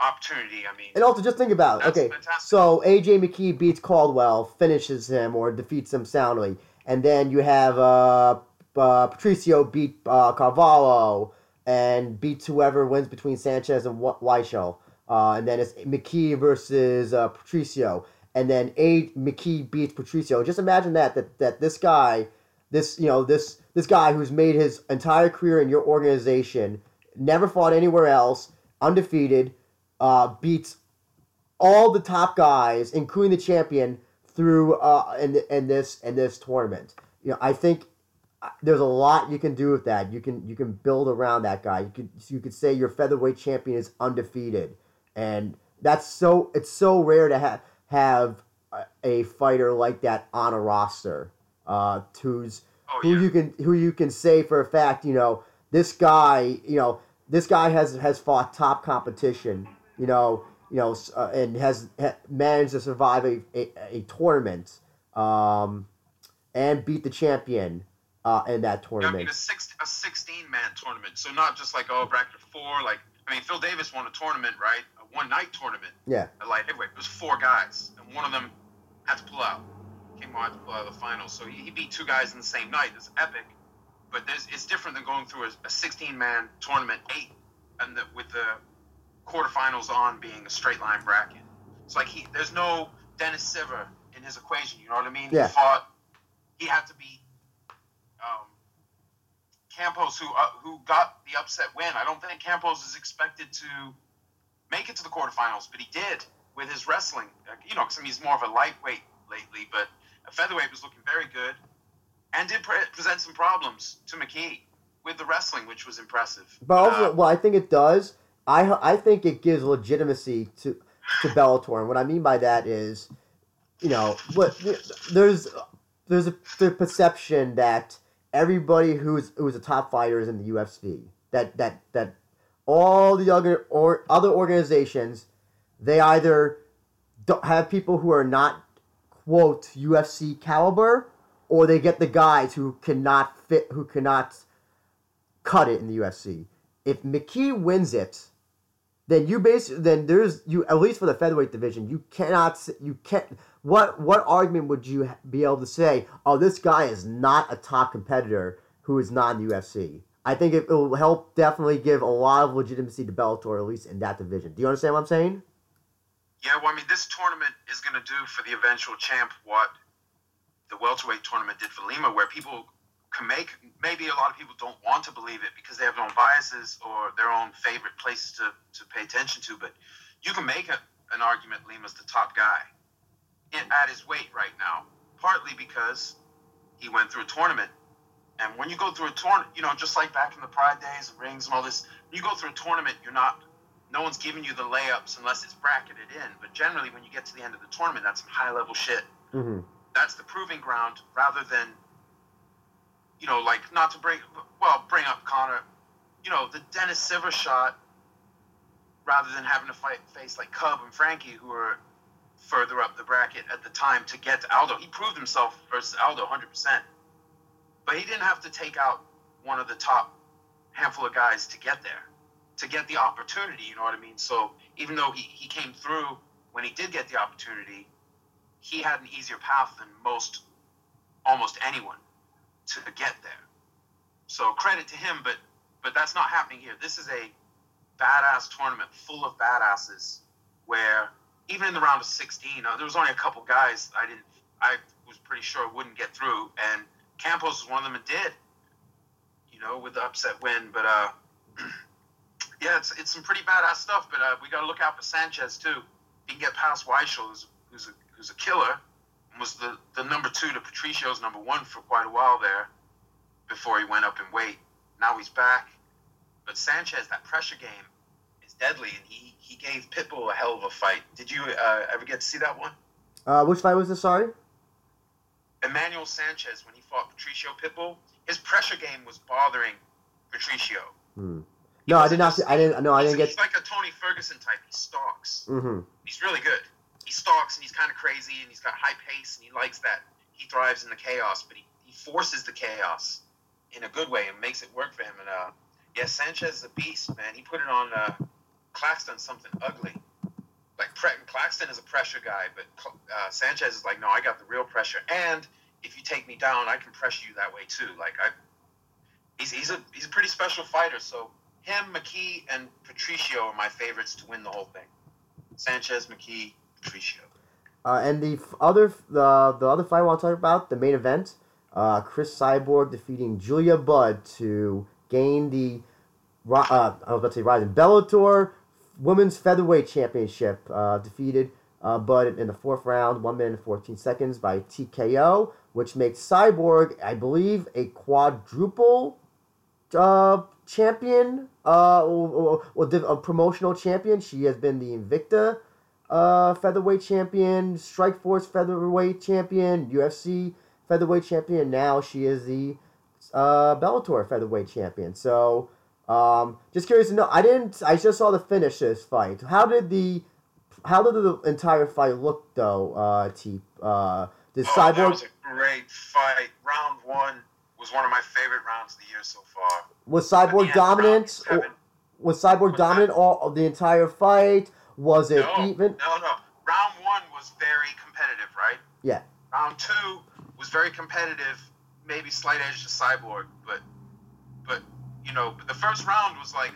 opportunity. I mean, and also just think about it. Okay, fantastic. so AJ McKee beats Caldwell, finishes him or defeats him soundly, and then you have uh, uh, Patricio beat uh, Carvalho and beats whoever wins between Sanchez and Weichel. Uh, and then it's McKee versus uh, Patricio, and then A McKee beats Patricio. Just imagine that that that this guy, this you know this this guy who's made his entire career in your organization, never fought anywhere else, undefeated, uh, beats all the top guys, including the champion, through uh, in in this in this tournament. You know, I think there's a lot you can do with that. You can you can build around that guy. You could you could say your featherweight champion is undefeated, and that's so it's so rare to have have a, fighter like that on a roster. Uh, who's oh who yeah, you can who you can say for a fact, you know, this guy, you know, this guy has has fought top competition, you know, you know, uh, and has ha- managed to survive a, a, a tournament, um, and beat the champion, uh, in that Yeah, I tournament. mean, a six a sixteen man tournament, so not just like oh bracket four. Like I mean, Phil Davis won a tournament, right? A one night tournament Yeah. at light heavyweight. It was four guys, and one of them had to pull out. Came on to pull out of the finals, so he, he beat two guys in the same night. It's epic, but there's, it's different than going through a, a 16 man tournament, eight, and the, with the quarterfinals on being a straight line bracket. It's like he there's no Dennis Siver in his equation. You know what I mean? Yeah. He fought. He had to beat Campos, who uh, who got the upset win. I don't think Campos is expected to make it to the quarterfinals, but he did with his wrestling. Uh, You know, because I mean, he's more of a lightweight lately, but a featherweight was looking very good, and did pre- present some problems to McKee with the wrestling, which was impressive. But also, Uh, well, I think it does. I I think it gives legitimacy to to Bellator, and what I mean by that is, you know, what there's there's a the perception that everybody who's who's a top fighter is in the UFC. That that that all the other or other organizations, they either don't have people who are not quote UFC caliber, or they get the guys who cannot fit who cannot cut it in the UFC. If McKee wins it, then you basically then there's you at least for the featherweight division you cannot you can't what what argument would you be able to say oh this guy is not a top competitor who is not in the UFC I think it, it will help definitely give a lot of legitimacy to Bellator at least in that division. Do you understand what I'm saying? Yeah, well, I mean, this tournament is going to do for the eventual champ what the welterweight tournament did for Lima, where people can make. Maybe a lot of people don't want to believe it because they have their own biases or their own favorite places to, to pay attention to. But you can make a, an argument Lima's the top guy in, at his weight right now, partly because he went through a tournament. And when you go through a tournament, you know, just like back in the Pride days and rings and all this, you go through a tournament, you're not no one's giving you the layups unless it's bracketed in. But generally, when you get to the end of the tournament, that's some high level shit. mm-hmm. That's the proving ground rather than, you know, like not to bring, well, bring up Conor, you know, the Dennis Siver shot rather than having to fight face like Cub and Frankie, who are further up the bracket at the time to get to Aldo. He proved himself versus Aldo 100%. But he didn't have to take out one of the top handful of guys to get there to get the opportunity, you know what I mean? So even though he, he came through when he did get the opportunity, he had an easier path than most, almost anyone, to get there. So credit to him, but but that's not happening here. This is a badass tournament full of badasses, where even in the round of 16, uh, there was only a couple guys I didn't, I was pretty sure wouldn't get through, and Campos was one of them and did. You know, with the upset win, but uh. Yeah, it's, it's some pretty badass stuff, but uh, we got to look out for Sanchez too. He can get past Weichel, who's, who's, a, who's a killer, was the, the number two to Patricio's number one for quite a while there before he went up in weight. Now he's back. But Sanchez, that pressure game is deadly, and he, he gave Pitbull a hell of a fight. Did you uh, ever get to see that one? uh, which fight was this sorry Emmanuel Sanchez, when he fought Patricio Pitbull, his pressure game was bothering Patricio. hmm. no I did not see, I didn't no I didn't get He's like a Tony Ferguson type. He stalks. mm-hmm. he's really good. He stalks and he's kind of crazy and he's got high pace and he likes that. He thrives in the chaos, but he, he forces the chaos in a good way and makes it work for him. And uh, yeah, Sanchez is a beast, man. He put it on uh, Claxton something ugly. Like Pre- Claxton is a pressure guy, but uh, Sanchez is like, no, I got the real pressure. And if you take me down, I can pressure you that way too. Like I, he's he's a he's a pretty special fighter. So him, McKee, and Patricio are my favorites to win the whole thing. Sanchez, McKee, Patricio. Uh, and the f- other the the other fight I want to talk about, the main event, uh, Chris Cyborg defeating Julia Budd to gain the uh, I was about to say rising Bellator Women's Featherweight Championship. Uh, defeated uh, Budd in the fourth round, one minute and fourteen seconds by TKO, which makes Cyborg, I believe, a quadruple uh, champion, uh, or, or, or promotional champion. She has been the Invicta uh, featherweight champion, Strikeforce featherweight champion, UFC featherweight champion. Now she is the uh, Bellator featherweight champion. So, um, just curious to know. I didn't. I just saw the finish of this fight. How did the how did the entire fight look though? Uh, T. Uh, did Oh, that Cyborg? was a great fight. Round one was one of my favorite rounds of the year so far. Was Cyborg dominant? Was Cyborg that? dominant all the entire fight? Was it no, even? No, no. Round one was very competitive, right? Yeah. Round two was very competitive, maybe slight edge to Cyborg, but but you know, but the first round was like,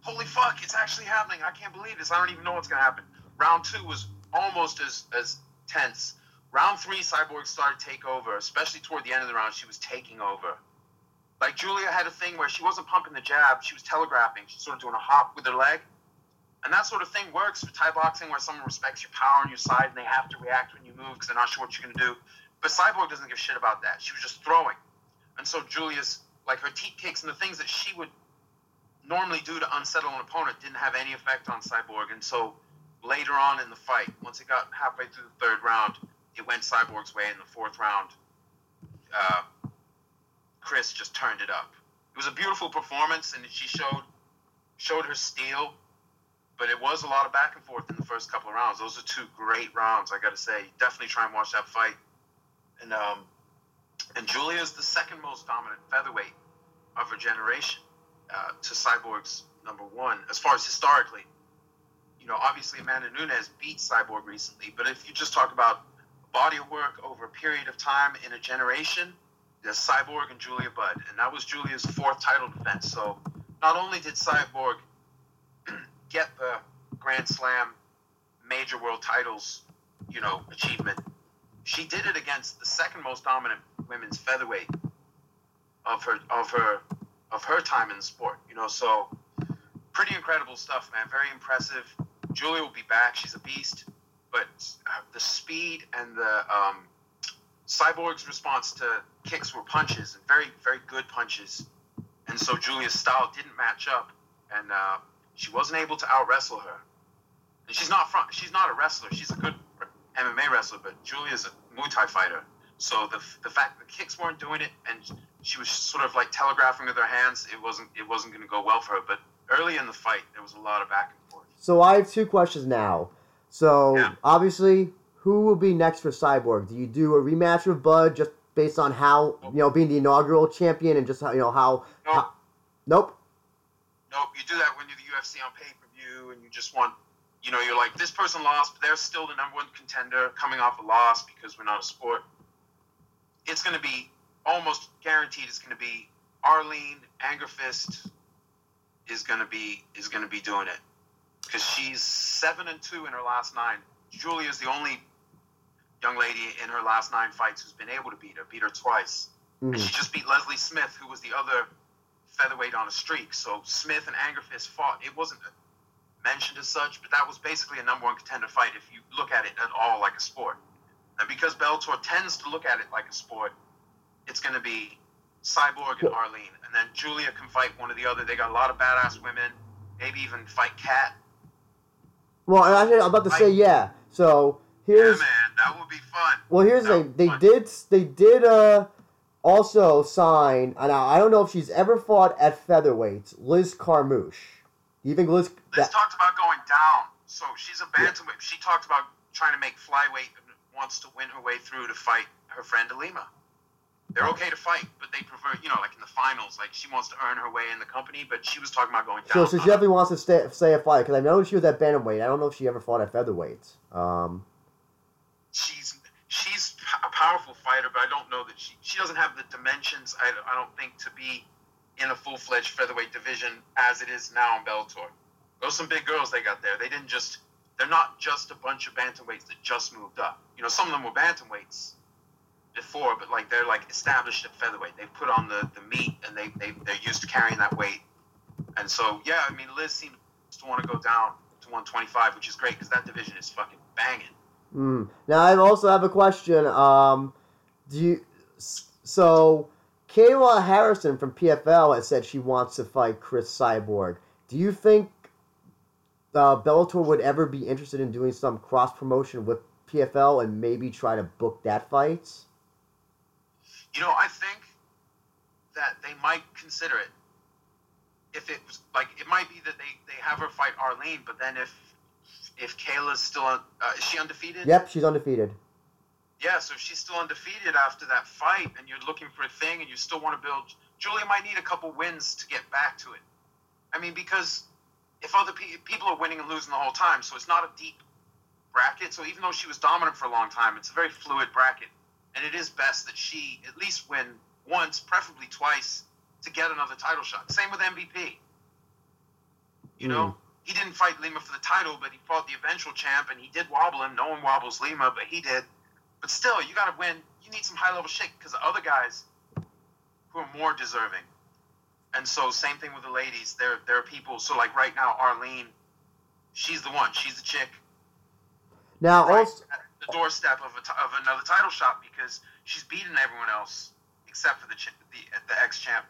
holy fuck, it's actually happening. I can't believe this. I don't even know what's gonna happen. Round two was almost as as tense. Round three, Cyborg started to take over, especially toward the end of the round. She was taking over. Like Julia had a thing where she wasn't pumping the jab, she was telegraphing. She's sort of doing a hop with her leg. And that sort of thing works for Thai boxing where someone respects your power on your side and they have to react when you move because they're not sure what you're going to do. But Cyborg doesn't give a shit about that. She was just throwing. And so Julia's, like her teep kicks and the things that she would normally do to unsettle an opponent didn't have any effect on Cyborg. And so later on in the fight, once it got halfway through the third round, it went Cyborg's way in the fourth round. Uh, Chris just turned it up. It was a beautiful performance, and she showed showed her steel, but it was a lot of back and forth in the first couple of rounds. Those are two great rounds, I got to say. Definitely try and watch that fight. And um, and Julia is the second most dominant featherweight of her generation uh, to Cyborg's number one, as far as historically. You know, obviously Amanda Nunes beat Cyborg recently, but if you just talk about body of work over a period of time in a generation, there's Cyborg and Julia Budd, and that was Julia's fourth title defense. So not only did Cyborg get the Grand Slam major world titles, you know, achievement, she did it against the second most dominant women's featherweight of her of her of her time in the sport. You know, so pretty incredible stuff, man. Very impressive. Julia will be back. She's a beast, but uh, the speed and the um, Cyborg's response to kicks were punches and very very good punches, and so Julia's style didn't match up, and uh, she wasn't able to out wrestle her. And she's not front. She's not a wrestler. She's a good MMA wrestler, but Julia's a Muay Thai fighter. So the the fact the kicks weren't doing it, and she was sort of like telegraphing with her hands, it wasn't it wasn't going to go well for her. But early in the fight, there was a lot of back and forth. So I have two questions now. So Yeah. obviously, who will be next for Cyborg? Do you do a rematch with Budd just based on how you know being the inaugural champion and just how you know how? Nope. how- nope. Nope, you do that when you're the UFC on pay per view, and you just want, you know, you're like this person lost, but they're still the number one contender, coming off a loss because we're not a sport. It's going to be almost guaranteed. It's going to be Arlene Angerfist is going to be is going to be doing it because she's seven and two in her last nine. Julia's the only young lady in her last nine fights who's been able to beat her. Beat her twice. And Mhm. she just beat Leslie Smith, who was the other featherweight on a streak. So Smith and Angerfist fought. It wasn't mentioned as such, but that was basically a number one contender fight if you look at it at all like a sport. And because Bellator tends to look at it like a sport, it's going to be Cyborg and Arlene. And then Julia can fight one or the other. They got a lot of badass women. Maybe even fight Cat. Well, I'm about to say yeah. So here's yeah, man, that would be fun. well, here's the That thing. They fun. did they did uh also sign. And I don't know if she's ever fought at featherweight. Liz Carmouche. Do you think Liz? Liz That, talked about going down. So she's a bantamweight. She talked about trying to make flyweight and wants to win her way through to fight her friend Ilima. They're okay to fight, but they prefer, you know, like in the finals, like she wants to earn her way in the company, but she was talking about going down. so she definitely wants to stay, stay a fight because I know she was at bantamweight. I don't know if she ever fought at featherweight. Um, she's a powerful fighter, but I don't know that she she doesn't have the dimensions. I, I don't think to be in a full fledged featherweight division as it is now in Bellator. Those some big girls they got there. They didn't just they're not just a bunch of bantamweights that just moved up. You know, some of them were bantamweights before, but like they're like established at featherweight. They put on the, the meat and they, they they're used to carrying that weight. And so yeah, I mean Liz seems to want to go down to 125, which is great because that division is fucking banging. Mm. Now I also have a question. Um, do you so Kayla Harrison from PFL has said she wants to fight Chris Cyborg. Do you think uh, Bellator would ever be interested in doing some cross promotion with PFL and maybe try to book that fight? You know, I think that they might consider it. If it was like, it might be that they, they have her fight Arlene, but then if if Kayla's still, un, uh, is she undefeated? Yep, she's undefeated. yeah, so if she's still undefeated after that fight, and you're looking for a thing, and you still want to build, Julia might need a couple wins to get back to it. I mean, because if other pe- people are winning and losing the whole time, so it's not a deep bracket. So even though she was dominant for a long time, it's a very fluid bracket, and it is best that she at least win once, preferably twice, to get another title shot. Same with MVP. You know, Mm. He didn't fight Lima for the title, but he fought the eventual champ, and he did wobble him. No one wobbles Lima, but he did. But still, you got to win. You need some high level shit because the other guys who are more deserving. And so, same thing with the ladies. There, there are people. So, like right now, Arlene, she's the one. She's the chick Now, right also, at the doorstep of, a t- of another title shot because she's beaten everyone else except for the ch- the, the ex champ.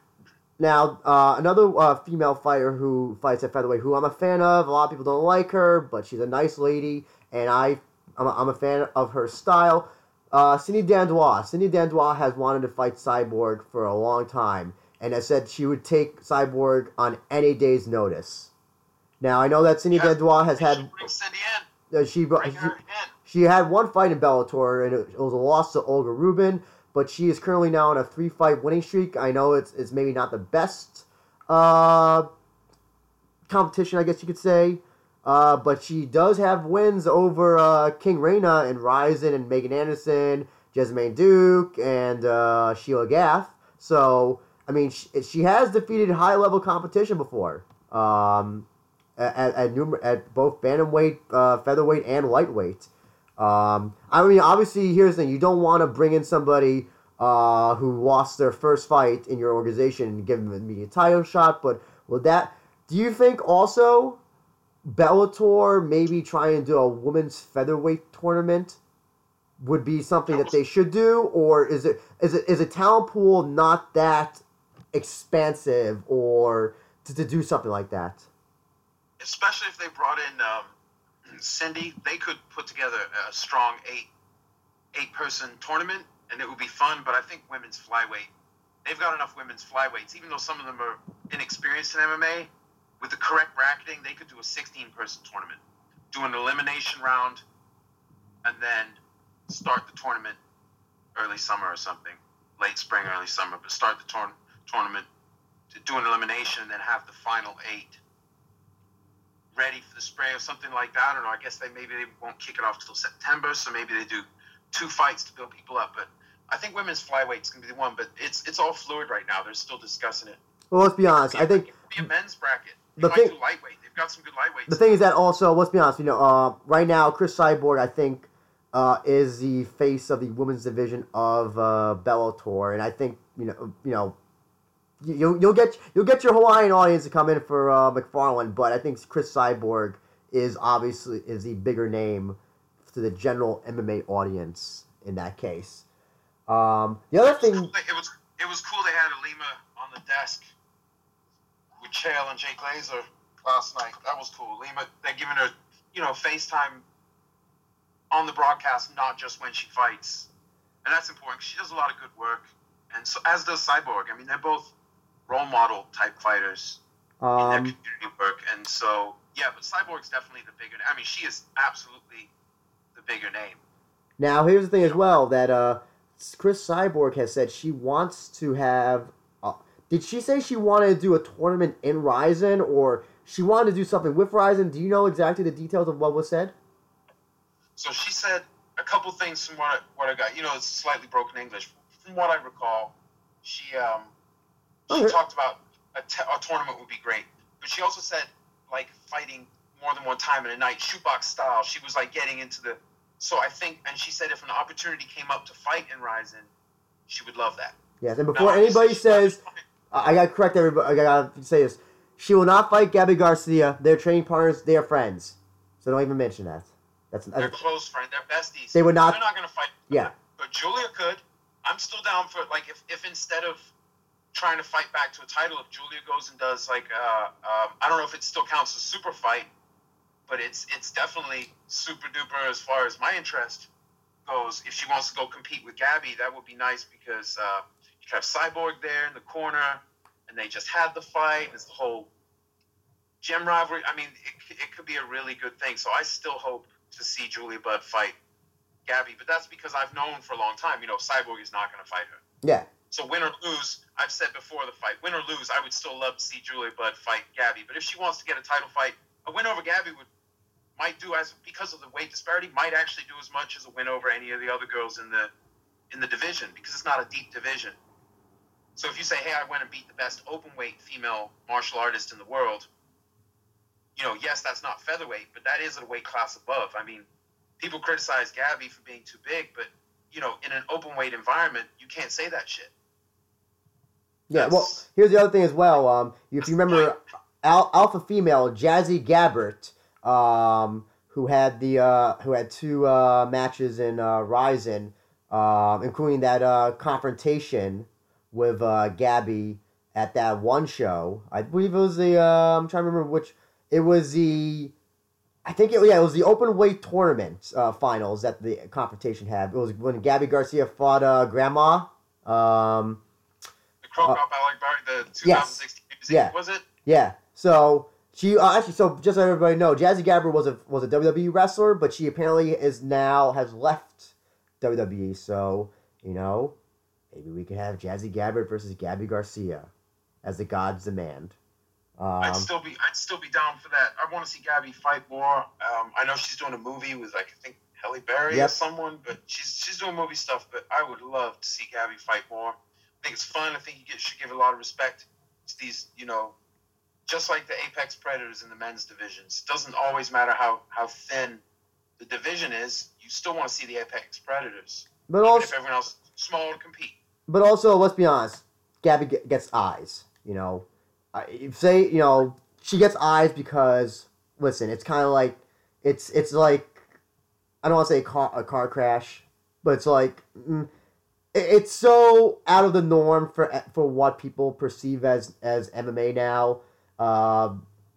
Now uh, another uh, female fighter who fights at featherweight, who I'm a fan of. A lot of people don't like her, but she's a nice lady, and I, I'm a, I'm a fan of her style. Uh, Cindy Dandois. Cindy Dandois has wanted to fight Cyborg for a long time, and has said she would take Cyborg on any day's notice. Now I know that Cindy Yeah. Dandois has had bring Cindy in, she, she she had one fight in Bellator, and it, it was a loss to Olga Rubin. But she is currently now on a three-fight winning streak. I know it's it's maybe not the best uh, competition, I guess you could say, uh, but she does have wins over uh, King Reina and Rizin and Megan Anderson, Jessamine Duke, and uh, Sheila Gaff. So I mean, she, she has defeated high-level competition before. Um, at at, numer- at both bantamweight, uh, featherweight, and lightweight. Um, I mean, obviously, here's the thing: you don't want to bring in somebody uh, who lost their first fight in your organization and give them a immediate title shot. But with that, do you think also Bellator maybe try and do a women's featherweight tournament would be something that they should do, or is it is it is a talent pool not that expansive, or to, to do something like that? especially if they brought in um, Cindy, they could put together a strong eight eight person tournament, and it would be fun. But I think women's flyweight, they've got enough women's flyweights, even though some of them are inexperienced in MMA. With the correct bracketing, they could do a 16 person tournament, do an elimination round, and then start the tournament early summer or something, late spring, early summer. But start the tour- tournament to do an elimination and then have the final eight ready for the spring or something like that. I don't know. I guess they maybe they won't kick it off till September, so maybe they do two fights to build people up. But I think women's flyweight's gonna be the one. But it's it's all fluid right now. They're still discussing it. Well, let's be honest. I think be a men's bracket. They The might thing- do lightweight. They've got some good lightweights. the thing is that also, let's be honest. You know, uh, right now, Chris Cyborg, I think, uh, is the face of the women's division of uh, Bellator, and I think you know, you know, you'll you'll get you'll get your Hawaiian audience to come in for uh, Macfarlane, but I think Chris Cyborg is obviously is the bigger name to the general MMA audience in that case. Um, the other thing, It was it was cool. They had Lima on the desk with Chael and Jake Laser last night. That was cool. Lima, they're giving her, you know, FaceTime on the broadcast, not just when she fights, and that's important. 'cause she does a lot of good work, and so as does Cyborg. I mean, they're both role model type fighters in their um, community work, and so yeah. But Cyborg's definitely the bigger. I mean, she is absolutely the bigger name. Now, here's the thing as well that uh, Chris Cyborg has said she wants to have. Uh, did she say she wanted to do a tournament in Rizin or she wanted to do something with Rizin? Do you know exactly the details of what was said? So she said a couple things from what I, what I got. You know, it's slightly broken English. From what I recall, she um, she Okay. talked about a, tournament would be great, but she also said like fighting more than one time in a night, shootbox style. She was like getting into the. So I think, and she said if an opportunity came up to fight in Rizin, she would love that. Yes, and before obviously, anybody says, I I gotta correct everybody, I gotta say this. She will not fight Gabby Garcia. They're training partners, they're friends. So don't even mention that. That's, they're that's close friends, they're besties. They would not- They're not going to fight. yeah. But Julia could. I'm still down for like if, if instead of trying to fight back to a title, if Julia goes and does like uh, um, I don't know if it still counts as super fight, but it's it's definitely super duper as far as my interest goes. If she wants to go compete with Gabby, that would be nice because uh, you have Cyborg there in the corner, and they just had the fight. It's the whole gem rivalry. I mean, it, it could be a really good thing. So I still hope to see Julia Budd fight Gabby, but that's because I've known for a long time. You know, Cyborg is not going to fight her. Yeah. So win or lose, I've said before the fight, win or lose, I would still love to see Julia Budd fight Gabby. But if she wants to get a title fight, a win over Gabby would might do as because of the weight disparity, might actually do as much as a win over any of the other girls in the in the division because it's not a deep division. So if you say, "Hey, I went and beat the best open weight female martial artist in the world," you know, yes, that's not featherweight, but that is a weight class above. I mean, people criticize Gabby for being too big, but you know, in an open weight environment, you can't say that shit. Yeah. Well, here's the other thing as well. Um, if you remember, Al- alpha female Jazzy Gabert, um, who had the uh, who had two uh, matches in uh, Rizin, um, including that uh, confrontation with uh, Gabby at that one show. I believe it was the uh, I'm trying to remember which. It was the I think it yeah it was the open weight tournament uh, finals that the confrontation had. It was when Gabby Garcia fought uh, Grandma. Um, the Cro Cop Aliakbari, the 2016 yes. yeah. was it? Yeah. So she uh, actually so just so everybody know, Jazzy Gabert was a was a WWE wrestler, but she apparently is now has left WWE. So you know, maybe we could have Jazzy Gabert versus Gabby Garcia as the gods demand. Um, I'd still be I'd still be down for that. I want to see Gabby fight more. Um, I know she's doing a movie with like I think Halle Berry yep. or someone, but she's she's doing movie stuff. But I would love to see Gabby fight more. I think it's fun. I think you get, should give a lot of respect to these, you know, just like the Apex Predators in the men's divisions. It doesn't always matter how how thin the division is. You still want to see the Apex Predators, but also if everyone else small to compete. But also, let's be honest, Gabby gets eyes. You know, I, say you know she gets eyes because listen, it's kind of like it's it's like I don't want to say a car, a car crash, but it's like mm, it's so out of the norm for for what people perceive as as MMA now uh,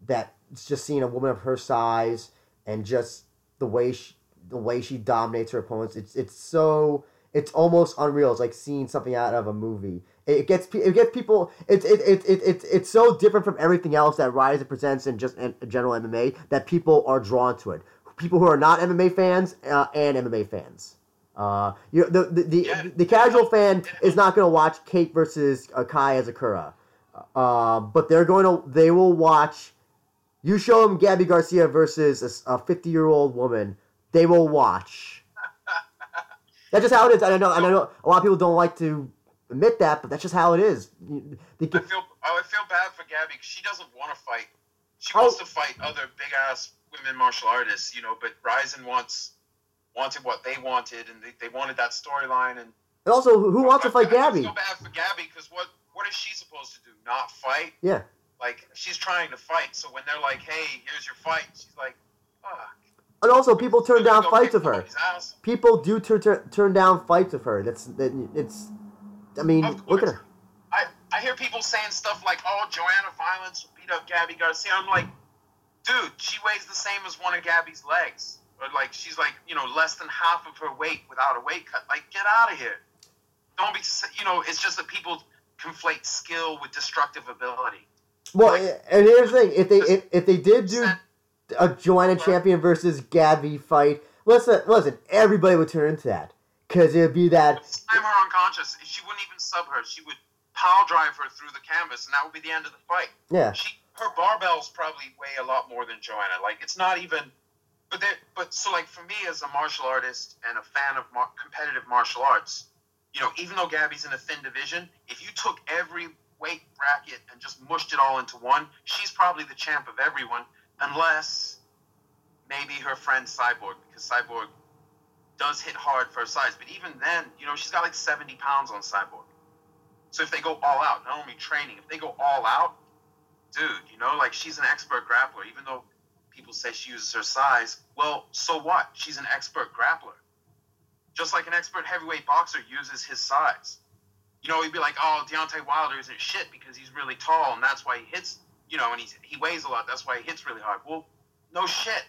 that it's just seeing a woman of her size and just the way she the way she dominates her opponents. It's it's so it's almost unreal. It's like seeing something out of a movie. It gets it gets people. It's it, it, it, it, it's so different from everything else that Rise presents and just in general MMA that people are drawn to it. People who are not MMA fans uh, and MMA fans. Uh, you the the the, yeah. the casual fan is not going to watch Kate versus uh, Kai Asakura, uh, but they're going to they will watch. You show them Gabby Garcia versus a fifty year old woman, they will watch. That's just how it is. I know. I know a lot of people don't like to admit that, but that's just how it is. I feel I feel bad for Gabby because she doesn't want to fight. She oh. wants to fight other big ass women martial artists, you know. But Rizin wants wanted what they wanted, and they, they wanted that storyline. And, and also, who wants to fight Gabby? Feel bad for Gabby because what what is she supposed to do? Not fight? Yeah. Like she's trying to fight. So when they're like, "Hey, here's your fight," she's like, "Fuck." And also, people turn down fights of her. People do turn turn down fights of her. That's that. It's I mean, look at her. I, I hear people saying stuff like, "Oh, Joanna Violence beat up Gabby Garcia." I'm like, dude, she weighs the same as one of Gabby's legs, or like she's like you know less than half of her weight without a weight cut. Like, get out of here. Don't be, you know. It's just that people conflate skill with destructive ability. Well, like, and here's the thing: if they if, if they did do a Joanna Champion versus Gabby fight, listen, listen, everybody would turn into that. Because it'd be that. Slam her unconscious. She wouldn't even sub her. She would power drive her through the canvas, and that would be the end of the fight. Yeah. She, her barbells probably weigh a lot more than Joanna. Like it's not even. But there, but so like for me as a martial artist and a fan of mar- competitive martial arts, you know, even though Gabby's in a thin division, if you took every weight bracket and just mushed it all into one, she's probably the champ of everyone, unless maybe her friend Cyborg, because Cyborg does hit hard for her size. But even then, you know, she's got like 70 pounds on Cyborg. So if they go all out, not only training, if they go all out, dude, you know, like she's an expert grappler, even though people say she uses her size. Well, so what? She's an expert grappler. Just like an expert heavyweight boxer uses his size. You know, he'd be like, oh, Deontay Wilder isn't shit because he's really tall and that's why he hits, you know, and he's, he weighs a lot. That's why he hits really hard. Well, no shit.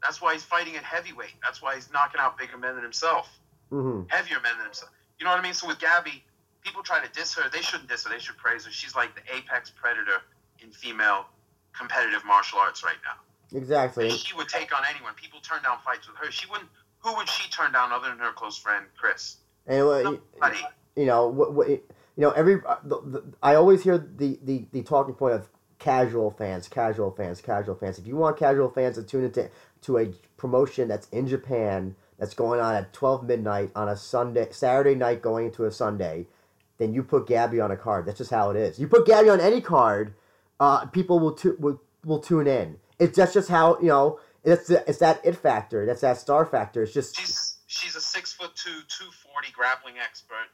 That's why he's fighting at heavyweight. That's why he's knocking out bigger men than himself, mm-hmm. heavier men than himself. You know what I mean? So with Gabby, people try to diss her. They shouldn't diss her. They should praise her. She's like the apex predator in female competitive martial arts right now. Exactly. She would take on anyone. People turn down fights with her. She wouldn't. who would she turn down other than her close friend Chris? And Nobody. you know, what, what, you know, every uh, the, the, I always hear the, the the talking point of casual fans, casual fans, casual fans. If you want casual fans to tune into to a promotion that's in Japan that's going on at twelve midnight on a Sunday, Saturday night going into a Sunday, then you put Gabby on a card. That's just how it is. You put Gabby on any card, uh, people will tu- will will tune in. It's that's just how you know. It's it's that it factor. That's that star factor. It's just She's she's a six foot two, two forty grappling expert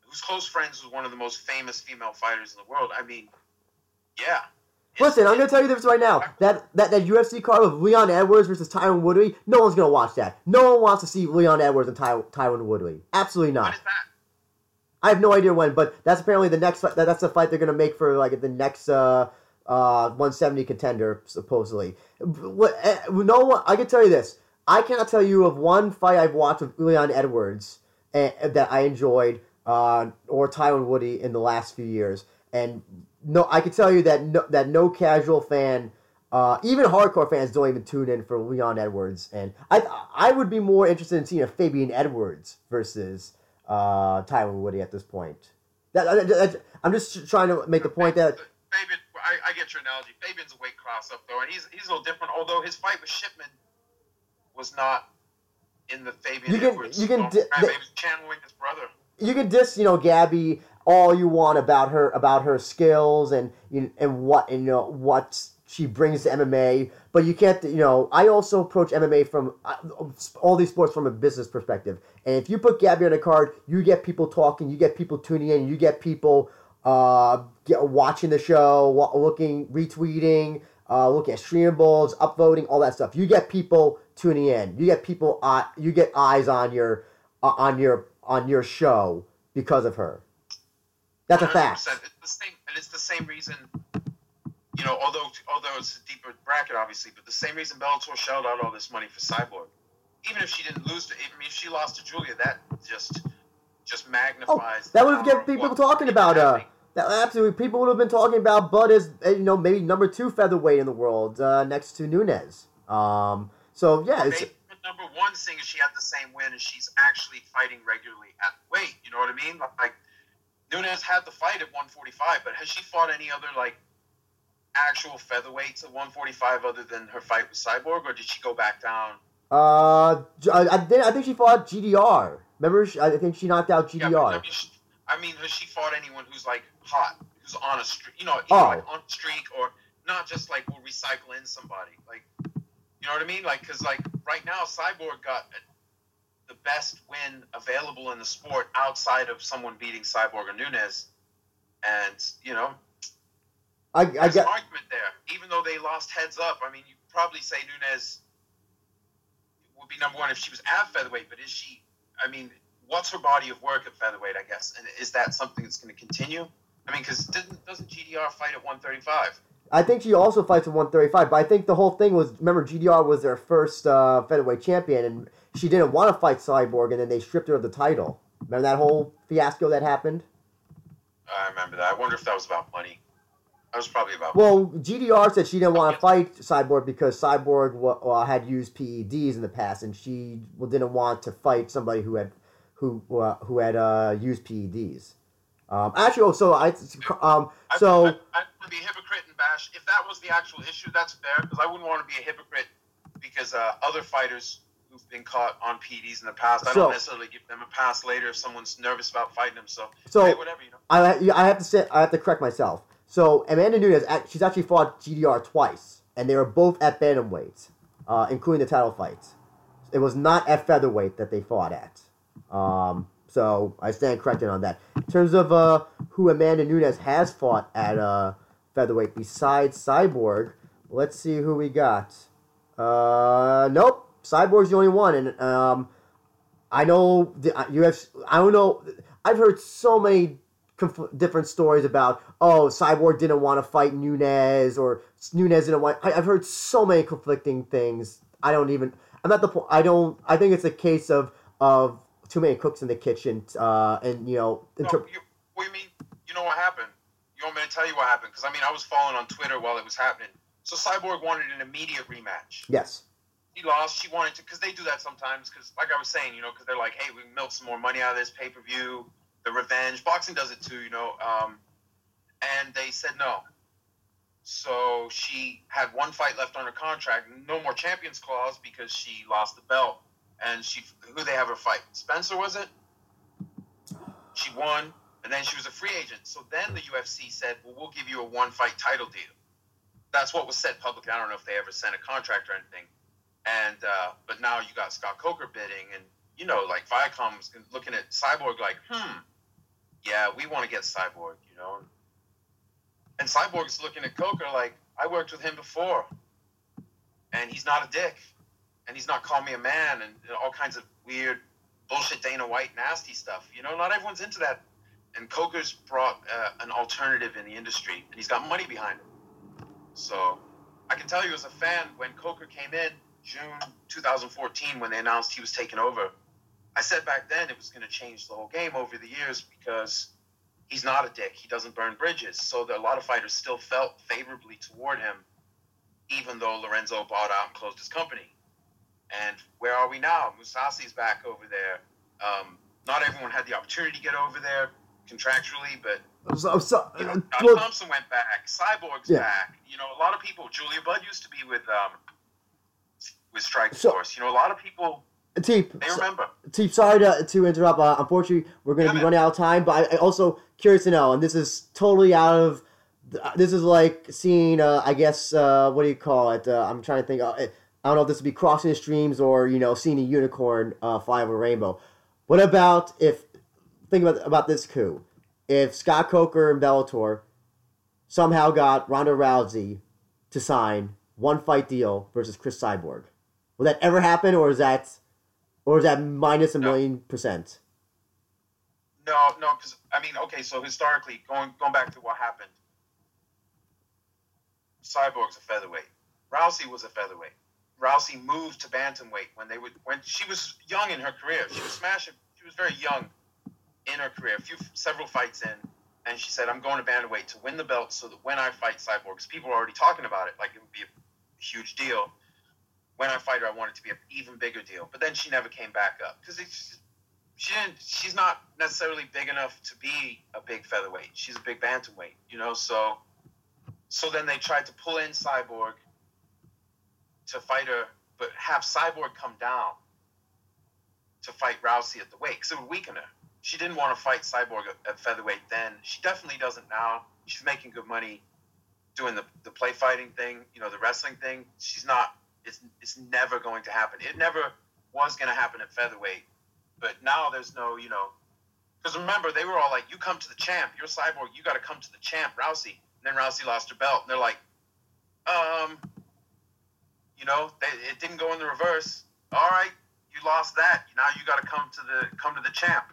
who's close friends with one of the most famous female fighters in the world. I mean, yeah. Listen, I'm gonna tell you this right now. That that, that UFC card of Leon Edwards versus Tyron Woodley, no one's gonna watch that. No one wants to see Leon Edwards and Ty, Tyron Woodley. Absolutely not. is that? I have no idea when, but that's apparently the next. That, that's the fight they're gonna make for like the next uh, uh, 170 contender supposedly. What? eh, No one. I can tell you this. I cannot tell you of one fight I've watched with Leon Edwards eh, that I enjoyed, uh, or Tyron Woodley in the last few years. And no, I can tell you that no, that no casual fan, uh, even hardcore fans, don't even tune in for Leon Edwards. And I I would be more interested in seeing a Fabian Edwards versus uh, Tyron Woodley at this point. That- I'm just trying to make the point that Fabian, I, I get your analogy. Fabian's a weight class up though, and he's he's a little different. Although his fight with Shipman was not in the Fabian You can- Edwards. you can di- the- channeling his brother. you can diss you know Gabby all you want about her about her skills and you and what and, you know what she brings to MMA, but you can't you know I also approach MMA from uh, all these sports from a business perspective. And if you put Gabby on a card, you get people talking, you get people tuning in, you get people uh, get, watching the show, wa- looking, retweeting, uh, looking at streamables, upvoting, all that stuff. You get people tuning in. You get people. Uh, you get eyes on your uh, on your on your show because of her. That's a fact. It's the same, and it's the same reason. You know, although although it's a deeper bracket, obviously, but the same reason Bellator shelled out all this money for Cyborg. Even if she didn't lose to, I mean, if she lost to Julia, that just just magnifies. Oh, that would get people talking about, uh, happening. That absolutely, people would have been talking about Budd as uh, you know maybe number two featherweight in the world uh, next to Nunes. Um, so yeah, it's, Maybe number one thing is she had the same win, and she's actually fighting regularly at weight. You know what I mean? Like Nunes had the fight at 145, but has she fought any other like actual featherweights at 145 other than her fight with Cyborg, or did she go back down? uh, I, I, think, I think she fought GDR. Remember, I think she knocked out Yeah, GDR. she- I mean, has she fought anyone who's like hot, who's on a streak? You know, either Oh. like on a streak or not just like we'll recycle in somebody. Like, you know what I mean? Like, because like right now, Cyborg got the best win available in the sport outside of someone beating Cyborg or Nunes, and you know, I, I there's get an argument there. Even though they lost heads up, I mean, you probably say Nunes would be number one if she was at featherweight, but is she? I mean, what's her body of work at featherweight? I guess, and is that something that's going to continue? I mean, because doesn't GDR fight at 135? I think she also fights at 135, but I think the whole thing was remember GDR was their first uh, featherweight champion, and she didn't want to fight Cyborg, and then they stripped her of the title. Remember that whole fiasco that happened? I remember that. I wonder if that was about money. That was probably about. Well, GDR said she didn't want to fight Cyborg because Cyborg uh, had used PEDs in the past, and she didn't want to fight somebody who had who uh, who had uh, used PEDs. Um, actually, oh, so I um, so I, I, would be a hypocrite and bash. If that was the actual issue, that's fair because I wouldn't want to be a hypocrite because uh, other fighters who've been caught on PEDs in the past, I So- don't necessarily give them a pass later if someone's nervous about fighting them. So, So- hey, whatever, you know. I I have to say I have to correct myself. So Amanda Nunes, she's actually fought GDR twice, and they were both at bantamweight, uh, including the title fights. It was not at featherweight that they fought at. Um, so I stand corrected on that. In terms of uh, who Amanda Nunes has fought at uh, featherweight besides Cyborg, let's see who we got. Uh, nope, Cyborg's the only one, and um, I know the uh, UFC. I don't know. I've heard so many conf- different stories about oh Cyborg didn't want to fight Nunes or Nunes didn't want. I, I've heard so many conflicting things. I don't even. I'm at the point. I don't. I think it's a case of of too many cooks in the kitchen. Uh, and you know, No, you, what do you mean? You know what happened? You want me to tell you what happened? Because I mean, I was following on Twitter while it was happening. So Cyborg wanted an immediate rematch. yes. he lost. She wanted to because they do that sometimes. Because like I was saying, you know, because they're like, hey, we milk some more money out of this pay per view. The revenge boxing does it too, you know. Um, and they said no. So she had one fight left on her contract, no more champions clause because she lost the belt. And she, who they have her fight? Spencer was it? She won, and then she was a free agent. So then the UFC said, well, we'll give you a one fight title deal. That's what was said publicly. I don't know if they ever sent a contract or anything. And uh, but now you got Scott Coker bidding, and you know, like Viacom's looking at Cyborg like, hmm, yeah, we want to get Cyborg, you know. And Cyborg's looking at Coker like, I worked with him before, and he's not a dick, and he's not calling me a man, and all kinds of weird bullshit Dana White nasty stuff. You know, not everyone's into that. And Coker's brought uh, an alternative in the industry, and he's got money behind him. So I can tell you as a fan, when Coker came in, June 2014 when they announced he was taking over. I said back then it was going to change the whole game over the years because he's not a dick. He doesn't burn bridges. So a lot of fighters still felt favorably toward him, even though Lorenzo bought out and closed his company. And where are we now? Mousasi's back over there. Um, not everyone had the opportunity to get over there contractually, but so, so, you know, well, Thompson went back. Cyborg's yeah. back. You know, a lot of people. Julia Budd used to be with um, with Strike so, Force. You know, a lot of people. Teep, they remember. Teep, sorry to, to interrupt. Uh, unfortunately, we're going to yeah, be running out of time, but I, I, also curious to know, and this is totally out of. This is like seeing, uh, I guess, uh, what do you call it? Uh, I'm trying to think. I don't know if this would be crossing the streams or you know seeing a unicorn uh, fly over a rainbow. What about if think about about this coup? If Scott Coker and Bellator somehow got Ronda Rousey to sign one fight deal versus Cris Cyborg, Will that ever happen, or is that, or is that minus a no. million percent? No, no, because I mean, okay, so historically, going going back to what happened, Cyborg's a featherweight. Rousey was a featherweight. Rousey moved to bantamweight when they would when she was young in her career. She was smashing. She was very young in her career. A few several fights in, and she said, "I'm going to bantamweight to win the belt, so that when I fight Cyborg, because people are already talking about it, like it would be a huge deal." when I fight her, I want it to be an even bigger deal. But then she never came back up because she didn't. She's not necessarily big enough to be a big featherweight. She's a big bantamweight, you know. So, so then they tried to pull in Cyborg to fight her, but have Cyborg come down to fight Rousey at the weight because it would weaken her. She didn't want to fight Cyborg at, at featherweight then. She definitely doesn't now. She's making good money doing the, the play fighting thing, you know, the wrestling thing. She's not it's, it's never going to happen. It never was going to happen at featherweight, but now there's no, you know, because remember they were all like, "You come to the champ, you're cyborg, you got to come to the champ, Rousey." And then Rousey lost her belt, and they're like, "Um, you know, they, it didn't go in the reverse. All right, you lost that. Now you got to come to the come to the champ."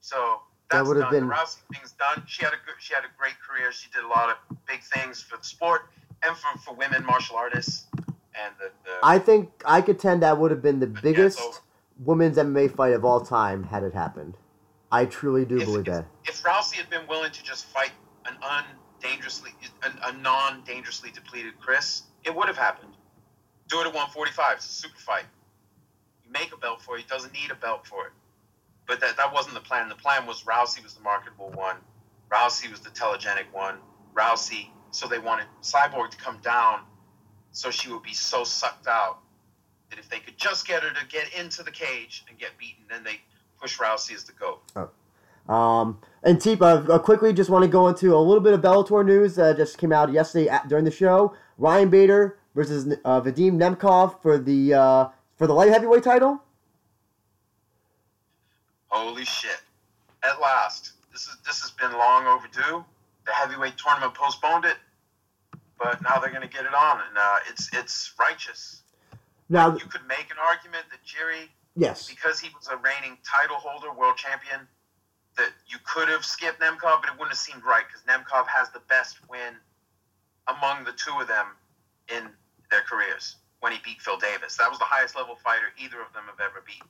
So that's that would have been the Rousey thing's done. She had a good, she had a great career. She did a lot of big things for the sport and for, for women martial artists and the, the I think I contend that would have been the biggest women's MMA fight of all time had it happened. I truly do if, believe if, that. If Rousey had been willing to just fight an undangerously, a, a non-dangerously depleted Cris, it would have happened. Do it at 145. It's a super fight. You make a belt for it. He doesn't need a belt for it. But that, that wasn't the plan. The plan was Rousey was the marketable one. Rousey was the telegenic one. Rousey, so they wanted Cyborg to come down so she would be so sucked out that if they could just get her to get into the cage and get beaten, then they push Rousey as the goat. Oh. Um, and Tipa, uh, quickly, just want to go into a little bit of Bellator news that just came out yesterday at, during the show. Ryan Bader versus uh, Vadim Nemkov for the uh, for the light heavyweight title. Holy shit! At last, this is this has been long overdue. The heavyweight tournament postponed it but now they're going to get it on, and uh, it's it's righteous. Now you could make an argument that Jerry, yes, because he was a reigning title holder, world champion, that you could have skipped Nemkov, but it wouldn't have seemed right because Nemkov has the best win among the two of them in their careers when he beat Phil Davis. That was the highest level fighter either of them have ever beat.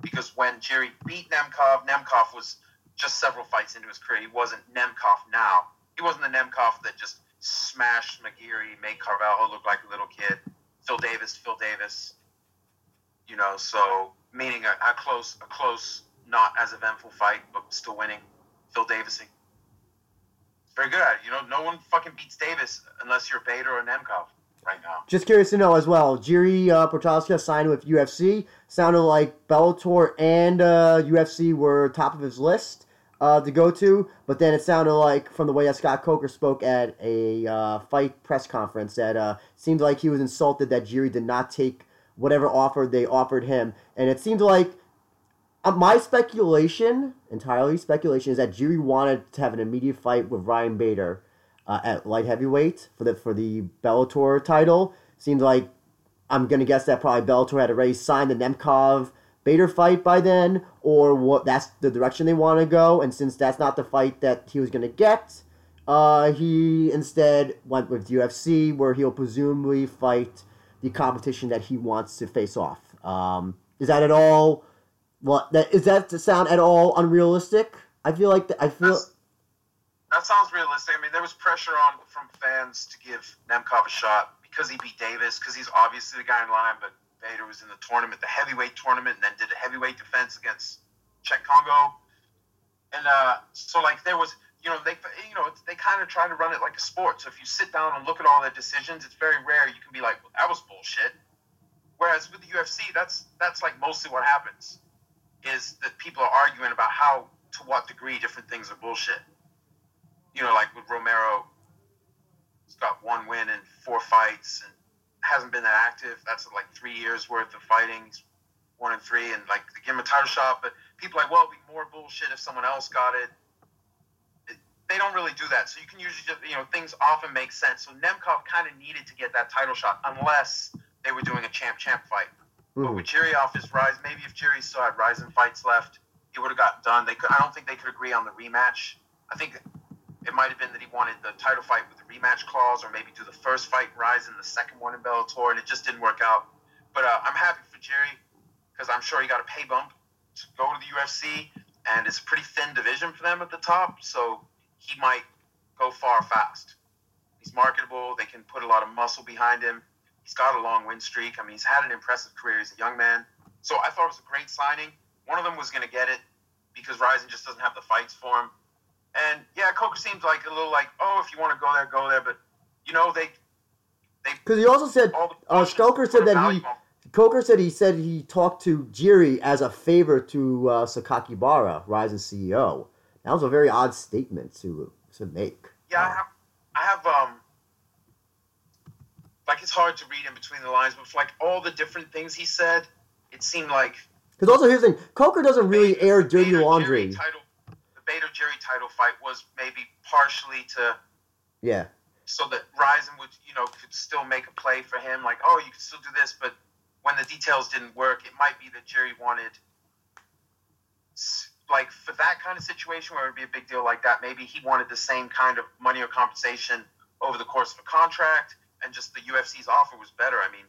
Because when Jerry beat Nemkov, Nemkov was just several fights into his career. He wasn't Nemkov now. He wasn't the Nemkov that just smashed McGeary, made Carvalho look like a little kid. Phil Davis, Phil Davis. You know, so meaning a, a close, a close, not as eventful fight, but still winning. Phil Davising. Very good at it. You know, no one fucking beats Davis unless you're Bader or Nemkov right now. Just curious to know as well. Jiri uh, signed with UFC. Sounded like Bellator and uh, UFC were top of his list uh, to go to, but then it sounded like from the way that Scott Coker spoke at a uh, fight press conference that uh, seemed like he was insulted that Jiri did not take whatever offer they offered him, and it seemed like uh, my speculation, entirely speculation, is that Jiri wanted to have an immediate fight with Ryan Bader uh, at light heavyweight for the for the Bellator title. Seems like I'm gonna guess that probably Bellator had already signed the Nemkov Bader fight by then, or what? That's the direction they want to go. And since that's not the fight that he was gonna get, uh, he instead went with UFC, where he'll presumably fight the competition that he wants to face off. Um, is that at all? What that is that to sound at all unrealistic? I feel like I feel. That's- That sounds realistic. I mean, there was pressure on from fans to give Nemkov a shot because he beat Davis, because he's obviously the guy in line. But Bader was in the tournament, the heavyweight tournament, and then did a heavyweight defense against Cheick Kongo. And uh, so, like, there was, you know, they, you know, they kind of try to run it like a sport. So if you sit down and look at all their decisions, it's very rare you can be like, well, that was bullshit. Whereas with the UFC, that's that's like mostly what happens, is that people are arguing about how to what degree different things are bullshit. You know, like with Romero, he's got one win in four fights and hasn't been that active. That's like three years worth of fighting. He's one and three, and like they give him a title shot. But people are like, well, it'd be more bullshit if someone else got it. it. They don't really do that. So you can usually just, you know, things often make sense. So Nemkov kind of needed to get that title shot unless they were doing a champ champ fight. But Mhm. with Jerry off his rise, maybe if Jerry still had Rizin fights left, it would have gotten done. They could. I don't think they could agree on the rematch. I think it might have been that he wanted the title fight with the rematch clause, or maybe do the first fight in Rizin, the second one in Bellator, and it just didn't work out. But uh, I'm happy for Jerry because I'm sure he got a pay bump to go to the UFC, and it's a pretty thin division for them at the top, so he might go far fast. He's marketable. They can put a lot of muscle behind him. He's got a long win streak. I mean, he's had an impressive career. He's a young man. So I thought it was a great signing. One of them was going to get it because Rizin just doesn't have the fights for him. And yeah, Coker seems like a little like, oh, if you want to go there, go there. But you know, they they Because he also said the Uh, Stoker said that he- on- Coker said he said he talked to Jiri as a favor to uh, Sakaki Bara, Rizin CEO. That was a very odd statement to to make. Yeah, I have, I have, um, like it's hard to read in between the lines, but for like all the different things he said, it seemed like Because also here's the thing: Coker doesn't really air dirty laundry. Jerry title, the Bader Jerry title fight was maybe partially to Yeah, so that Rizin would, you know, could still make a play for him. Like, oh, you can still do this, but when the details didn't work, it might be that Jerry wanted, like, for that kind of situation where it would be a big deal like that, maybe he wanted the same kind of money or compensation over the course of a contract, and just the UFC's offer was better. I mean,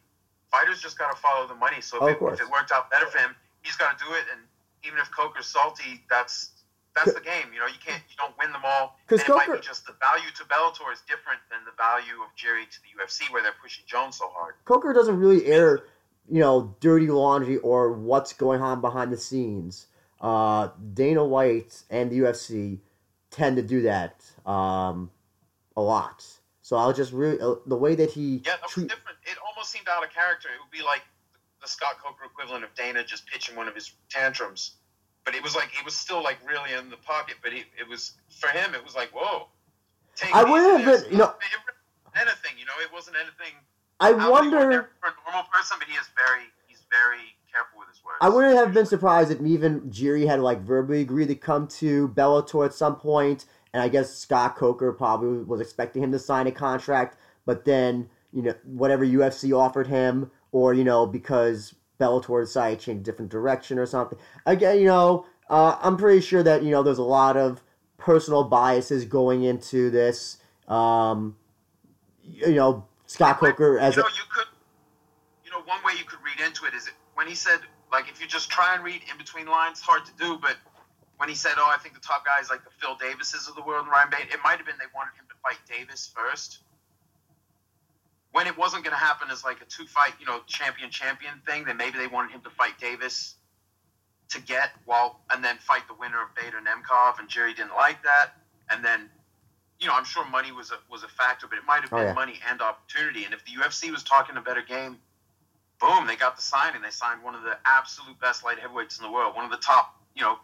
fighters just got to follow the money. So if, it, if it worked out better for him, he's got to do it. And even if Coker's salty, that's that's the game. You know, you can't, you don't win them all. Because Coker- be just the value to Bellator is different than the value of Jerry to the UFC, where they're pushing Jones so hard. Coker doesn't really air, you know, dirty laundry or what's going on behind the scenes. Uh, Dana White and the UFC tend to do that um, a lot. So I'll just really uh, the way that he Yeah, that treat- different. It almost seemed out of character. It would be like the Scott Coker equivalent of Dana just pitching one of his tantrums. But it was like it was still like really in the pocket. But it, it was for him. It was like whoa. Take I wouldn't have been- you know- anything. You know, it wasn't anything. I out of the wonder. for a normal person. But he is very he's very careful with his words. I wouldn't have been surprised if even Jiri had like verbally agreed to come to Bellator at some point, and I guess Scott Coker probably was expecting him to sign a contract, but then you know whatever UFC offered him, or you know because Bellator decided to change a different direction or something. Again, you know, uh, I'm pretty sure that you know there's a lot of personal biases going into this. Um, you know, Scott Coker as you a you could, you know, one way you could read into it is when he said, like, if you just try and read in between lines, hard to do, but when he said, oh, I think the top guys like the Phil Davises of the world and Ryan Bader, it might have been they wanted him to fight Davis first. When it wasn't going to happen as like a two fight, you know, champion champion thing, then maybe they wanted him to fight Davis to get while and then fight the winner of Bader Nemkov, and Jerry didn't like that, and then. You know, I'm sure money was a was a factor, but it might have Oh, been yeah. money and opportunity. And if the UFC was talking a better game, boom, they got the signing. They signed one of the absolute best light heavyweights in the world, one of the top, you know,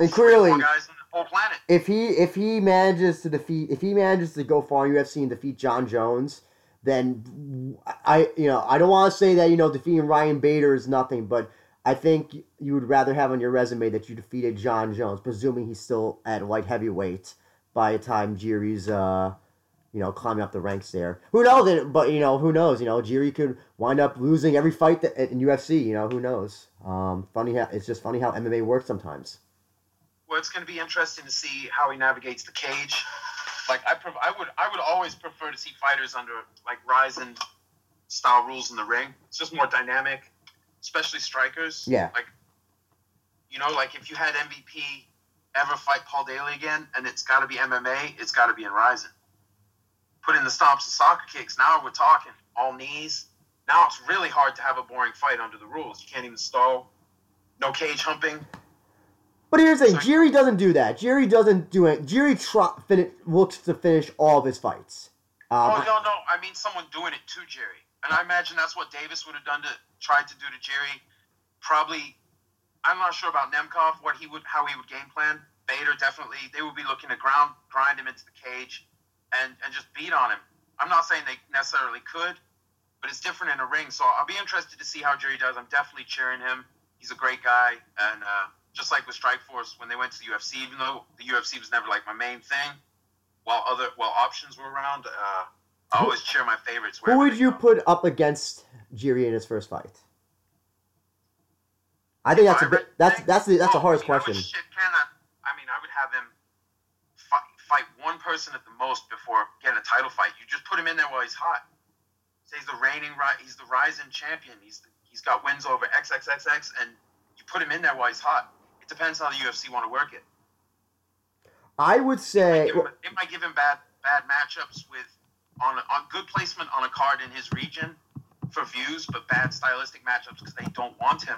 And clearly, guys on the whole planet. if he if he manages to defeat if he manages to go far in UFC and defeat John Jones, then I you know I don't want to say that you know defeating Ryan Bader is nothing, but I think you would rather have on your resume that you defeated John Jones, presuming he's still at light heavyweight by the time Jiri's uh you know climbing up the ranks there. Who knows? But you know who knows? You know Jiri could wind up losing every fight that, in UFC. You know who knows? Um, funny how it's just funny how MMA works sometimes. Well, it's going to be interesting to see how he navigates the cage. Like I, pref- I would, I would always prefer to see fighters under like Rizin style rules in the ring. It's just more dynamic, especially strikers. Yeah. Like, you know, like if you had MVP ever fight Paul Daley again, and it's got to be MMA, it's got to be in Rizin. Put in the stomps and soccer kicks. Now we're talking all knees. Now it's really hard to have a boring fight under the rules. You can't even stall. No cage humping. But here's the thing: Jerry doesn't do that. Jerry doesn't do it. Jerry try, looks to finish all of his fights. Um, oh no, no, I mean someone doing it to Jerry, and I imagine that's what Davis would have done to tried to do to Jerry. Probably, I'm not sure about Nemkov what he would how he would game plan. Bader definitely they would be looking to ground grind him into the cage, and and just beat on him. I'm not saying they necessarily could, but it's different in a ring. So I'll be interested to see how Jerry does. I'm definitely cheering him. He's a great guy, and uh, just like with Strikeforce when they went to the UFC, even though the UFC was never like my main thing, while other while options were around, uh, I always cheer my favorites. who would you go. put up against Jerry in his first fight? I think that's a bit, that's that's the that's the Oh, hardest I mean, question. that- I mean, I would have him fight, fight one person at the most before getting a title fight. You just put him in there while he's hot. Say he's the reigning, he's the rising champion. He's he's got wins over XXXX, and you put him in there while he's hot. It depends how the UFC want to work it. I would say give him- it might give him bad bad matchups with on on good placement on a card in his region for views, but bad stylistic matchups because they don't want him.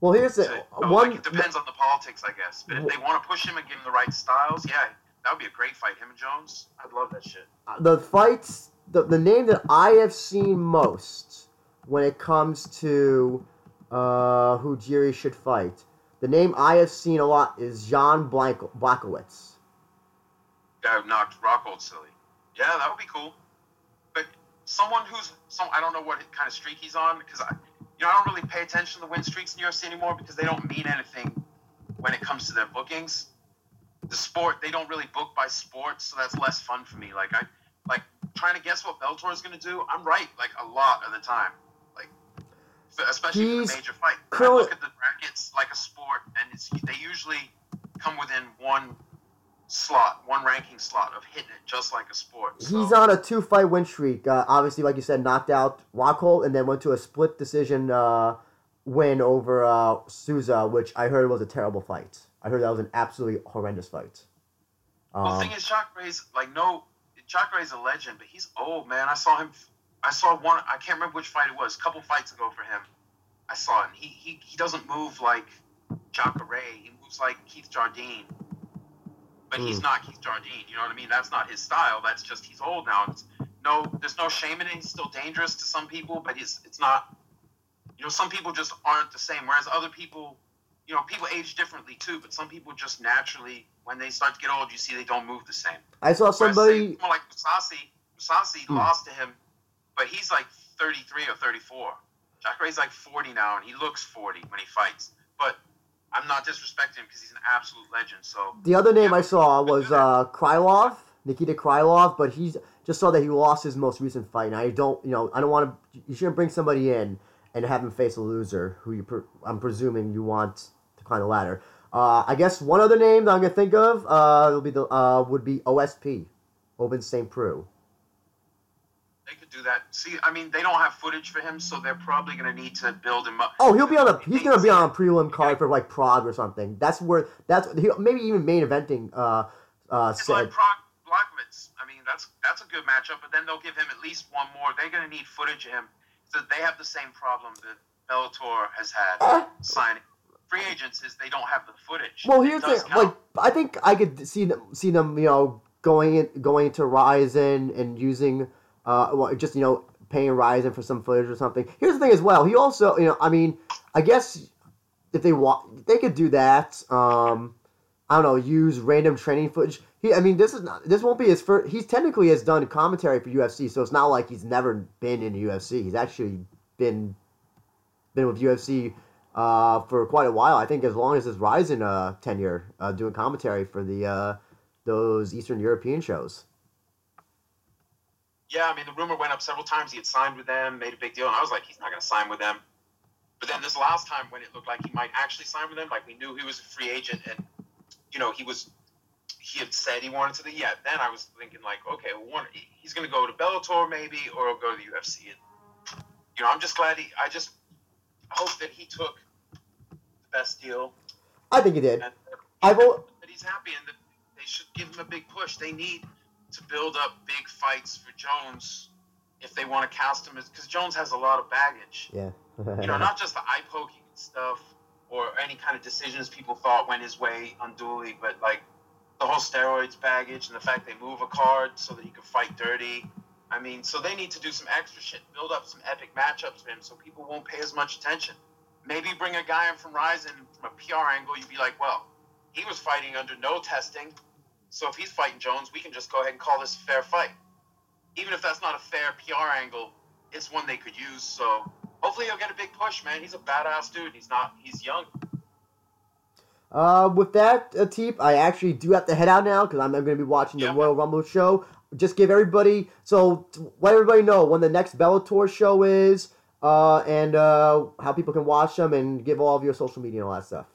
well. Here's the one. like, it depends on the politics, I guess. But if they want to push him and give him the right styles, yeah, that would be a great fight. Him and Jones, I'd love that shit. the fights the, the name that I have seen most when it comes to uh, who Jerry should fight. The name I have seen a lot is Jan Blank- Blachowicz. Guy knocked Rockhold silly. Yeah, that would be cool. But someone who's some I don't know what kind of streak he's on because I you know I don't really pay attention to the win streaks in UFC anymore because they don't mean anything when it comes to their bookings. The sport they don't really book by sport, so that's less fun for me. Like I like trying to guess what Bellator is going to do. I'm right like a lot of the time. Especially for He's the major fight. I look at the brackets like a sport, and it's they usually come within one slot, one ranking slot of hitting it just like a sport. So, He's on a two fight win streak. Uh, obviously, like you said, knocked out Rockhold and then went to a split decision uh, win over uh, Souza, which I heard was a terrible fight. I heard that was an absolutely horrendous fight. Well, the Um, thing is, Jacare's like no, Jacare's a legend, but he's old, man. I saw him. I saw one. I can't remember which fight it was. A couple fights ago for him, I saw it. And he he he doesn't move like Jacare. He moves like Keith Jardine. But he's Hmm. not Keith Jardine. You know what I mean? That's not his style. That's just he's old now. It's, no, there's no shame in it. He's still dangerous to some people, but it's it's not. You know, some people just aren't the same. Whereas other people, you know, people age differently too. But some people just naturally, when they start to get old, you see they don't move the same. I saw say, somebody. someone like Mousasi, Mousasi Hmm. lost to him, but he's like 33 or 34. Jacare's like 40 now, and he looks 40 when he fights. But I'm not disrespecting him because he's an absolute legend. So The other name I saw was uh, Krylov, Nikita Krylov, but he's just saw that he lost his most recent fight. And I don't, you know, I don't want to. You shouldn't bring somebody in and have him face a loser who you, pre- I'm presuming you want to climb the ladder. Uh, I guess one other name that I'm gonna think of uh, will be the uh, would be OSP, Ovince St. Preux. They could do that. See, I mean, they don't have footage for him, so they're probably going to need to build him up. Oh, he'll be on a he's gonna be on a prelim card for like Prague or something. That's where that's maybe even main eventing. Uh, uh, It's like said Brock I mean, That's that's a good matchup. But then they'll give him at least one more. They're going to need footage of him. So they have the same problem that Bellator has had Uh. signing free agents is they don't have the footage. Well, here's the count. Like, I think I could see them, see them, you know, going in, going to Rizin and using, uh, well, just you know, paying Rizin for some footage or something. Here's the thing as well. He also, you know, I mean, I guess if they want, they could do that. Um, I don't know, use random training footage. He, I mean, this is not, this won't be his first. He's technically has done commentary for UFC, so it's not like he's never been in UFC. He's actually been been with UFC uh, for quite a while. I think as long as his Rizin uh, tenure, uh, doing commentary for the uh, those Eastern European shows. Yeah, I mean, the rumor went up several times. He had signed with them, made a big deal, and I was like, he's not going to sign with them. But then this last time, when it looked like he might actually sign with them, like we knew he was a free agent, and you know he was, he had said he wanted to the yeah. Then I was thinking like, okay, well, one, he's going to go to Bellator maybe, or he'll go to the UFC. And you know, I'm just glad he. I just hope that he took the best deal, I think he did. and I will. But he's happy, and that they should give him a big push. They need to build up big fights for Jones if they want to cast him as because Jones has a lot of baggage. Yeah. You know, not just the eye poking and stuff or any kind of decisions people thought went his way unduly, but like the whole steroids baggage and the fact they move a card so that he can fight dirty. I mean, so they need to do some extra shit, build up some epic matchups for him so people won't pay as much attention. Maybe bring a guy in from Rizin from a PR angle, you'd be like, well, he was fighting under no testing. So if he's fighting Jones, we can just go ahead and call this a fair fight. Even if that's not a fair PR angle, it's one they could use. So hopefully he'll get a big push, man. He's a badass dude. He's not. He's young. Uh, with that, uh, Teep, I actually do have to head out now because I'm, I'm going to be watching the Yeah. Royal Rumble show. Just give everybody so let everybody know when the next Bellator show is, uh, and uh, how people can watch them, and give all of your social media and all that stuff.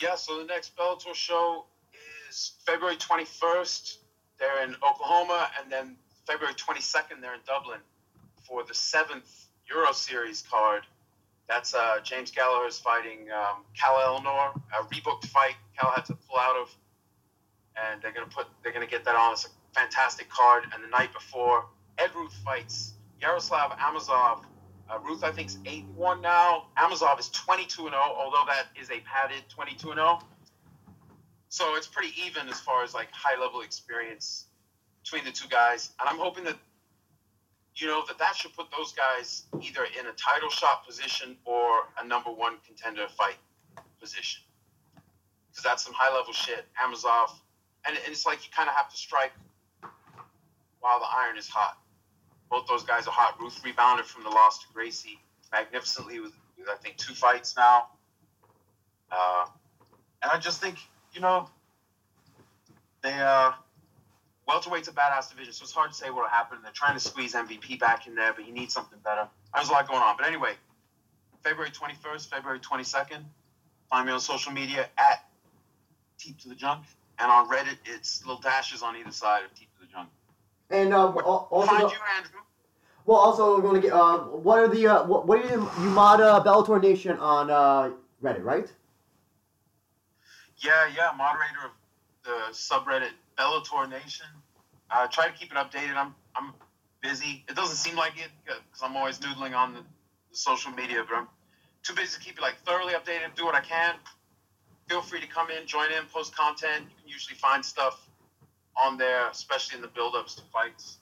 Yeah. So the next Bellator show is February 21st. They're in Oklahoma, and then February 22nd they're in Dublin for the seventh Euro Series card. That's uh, James Gallagher fighting um, Cal Ellenor, a rebooked fight. Cal had to pull out of, and they're gonna put they're gonna get that on. It's a fantastic card. And the night before, Ed Ruth fights Yaroslav Amosov. Uh, Ruth, I think, is 8 1 now. Amazov is 22 0, although that is a padded 22 0. So it's pretty even as far as like high level experience between the two guys. And I'm hoping that, you know, that that should put those guys either in a title shot position or a number one contender fight position. Because that's some high level shit. Amosov. And and it's like you kind of have to strike while the iron is hot. Both those guys are hot. Ruth rebounded from the loss to Gracie magnificently with, with I think, two fights now. Uh, and I just think, you know, they uh, welterweight's a badass division, so it's hard to say what'll happen. They're trying to squeeze MVP back in there, but he needs something better. There's a lot going on. But anyway, February 21st, February 22nd. Find me on social media at Teep to the Junk. And on Reddit, it's little dashes on either side of Teep to the Junk. And uh, also, Find you, Andrew. well, also we're going to get uh, what are the uh, what, what are you you mod uh, Bellator Nation on uh, Reddit, right? Yeah, yeah, moderator of the subreddit Bellator Nation. Uh, try to keep it updated. I'm I'm busy. It doesn't seem like it because I'm always noodling on the, the social media, but I'm too busy to keep it like thoroughly updated. Do what I can. Feel free to come in, join in, post content. You can usually find stuff on there, especially in the build-ups to fights.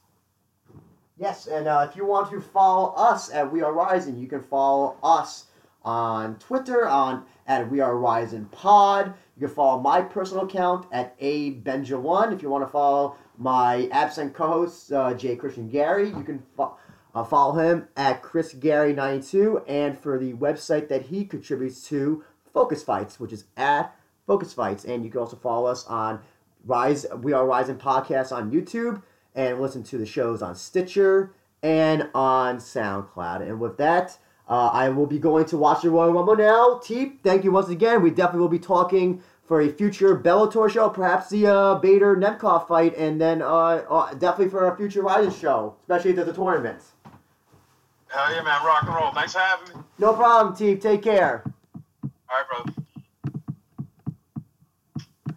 Yes, and uh, if you want to follow us at We Are Rizin, you can follow us on Twitter on at We Are Rizin Pod. You can follow my personal account at A Benja One. If you want to follow my absent co-host uh, Jay Christian Carey, you can fo- uh, follow him at Chris Gary 92 and for the website that he contributes to, Focus Fights, which is at Focus Fights, and you can also follow us on Rise. We Are Rizin podcast on YouTube and listen to the shows on Stitcher and on SoundCloud. And with that, uh, I will be going to watch the Royal Rumble now. Teep, thank you once again. We definitely will be talking for a future Bellator show, perhaps the uh, Bader Nemkov fight, and then uh, uh, definitely for a future Rizin show, especially if there's a tournament. Hell yeah, man! Rock and roll. Thanks for having me. No problem, Teep. Take care. All right, brother.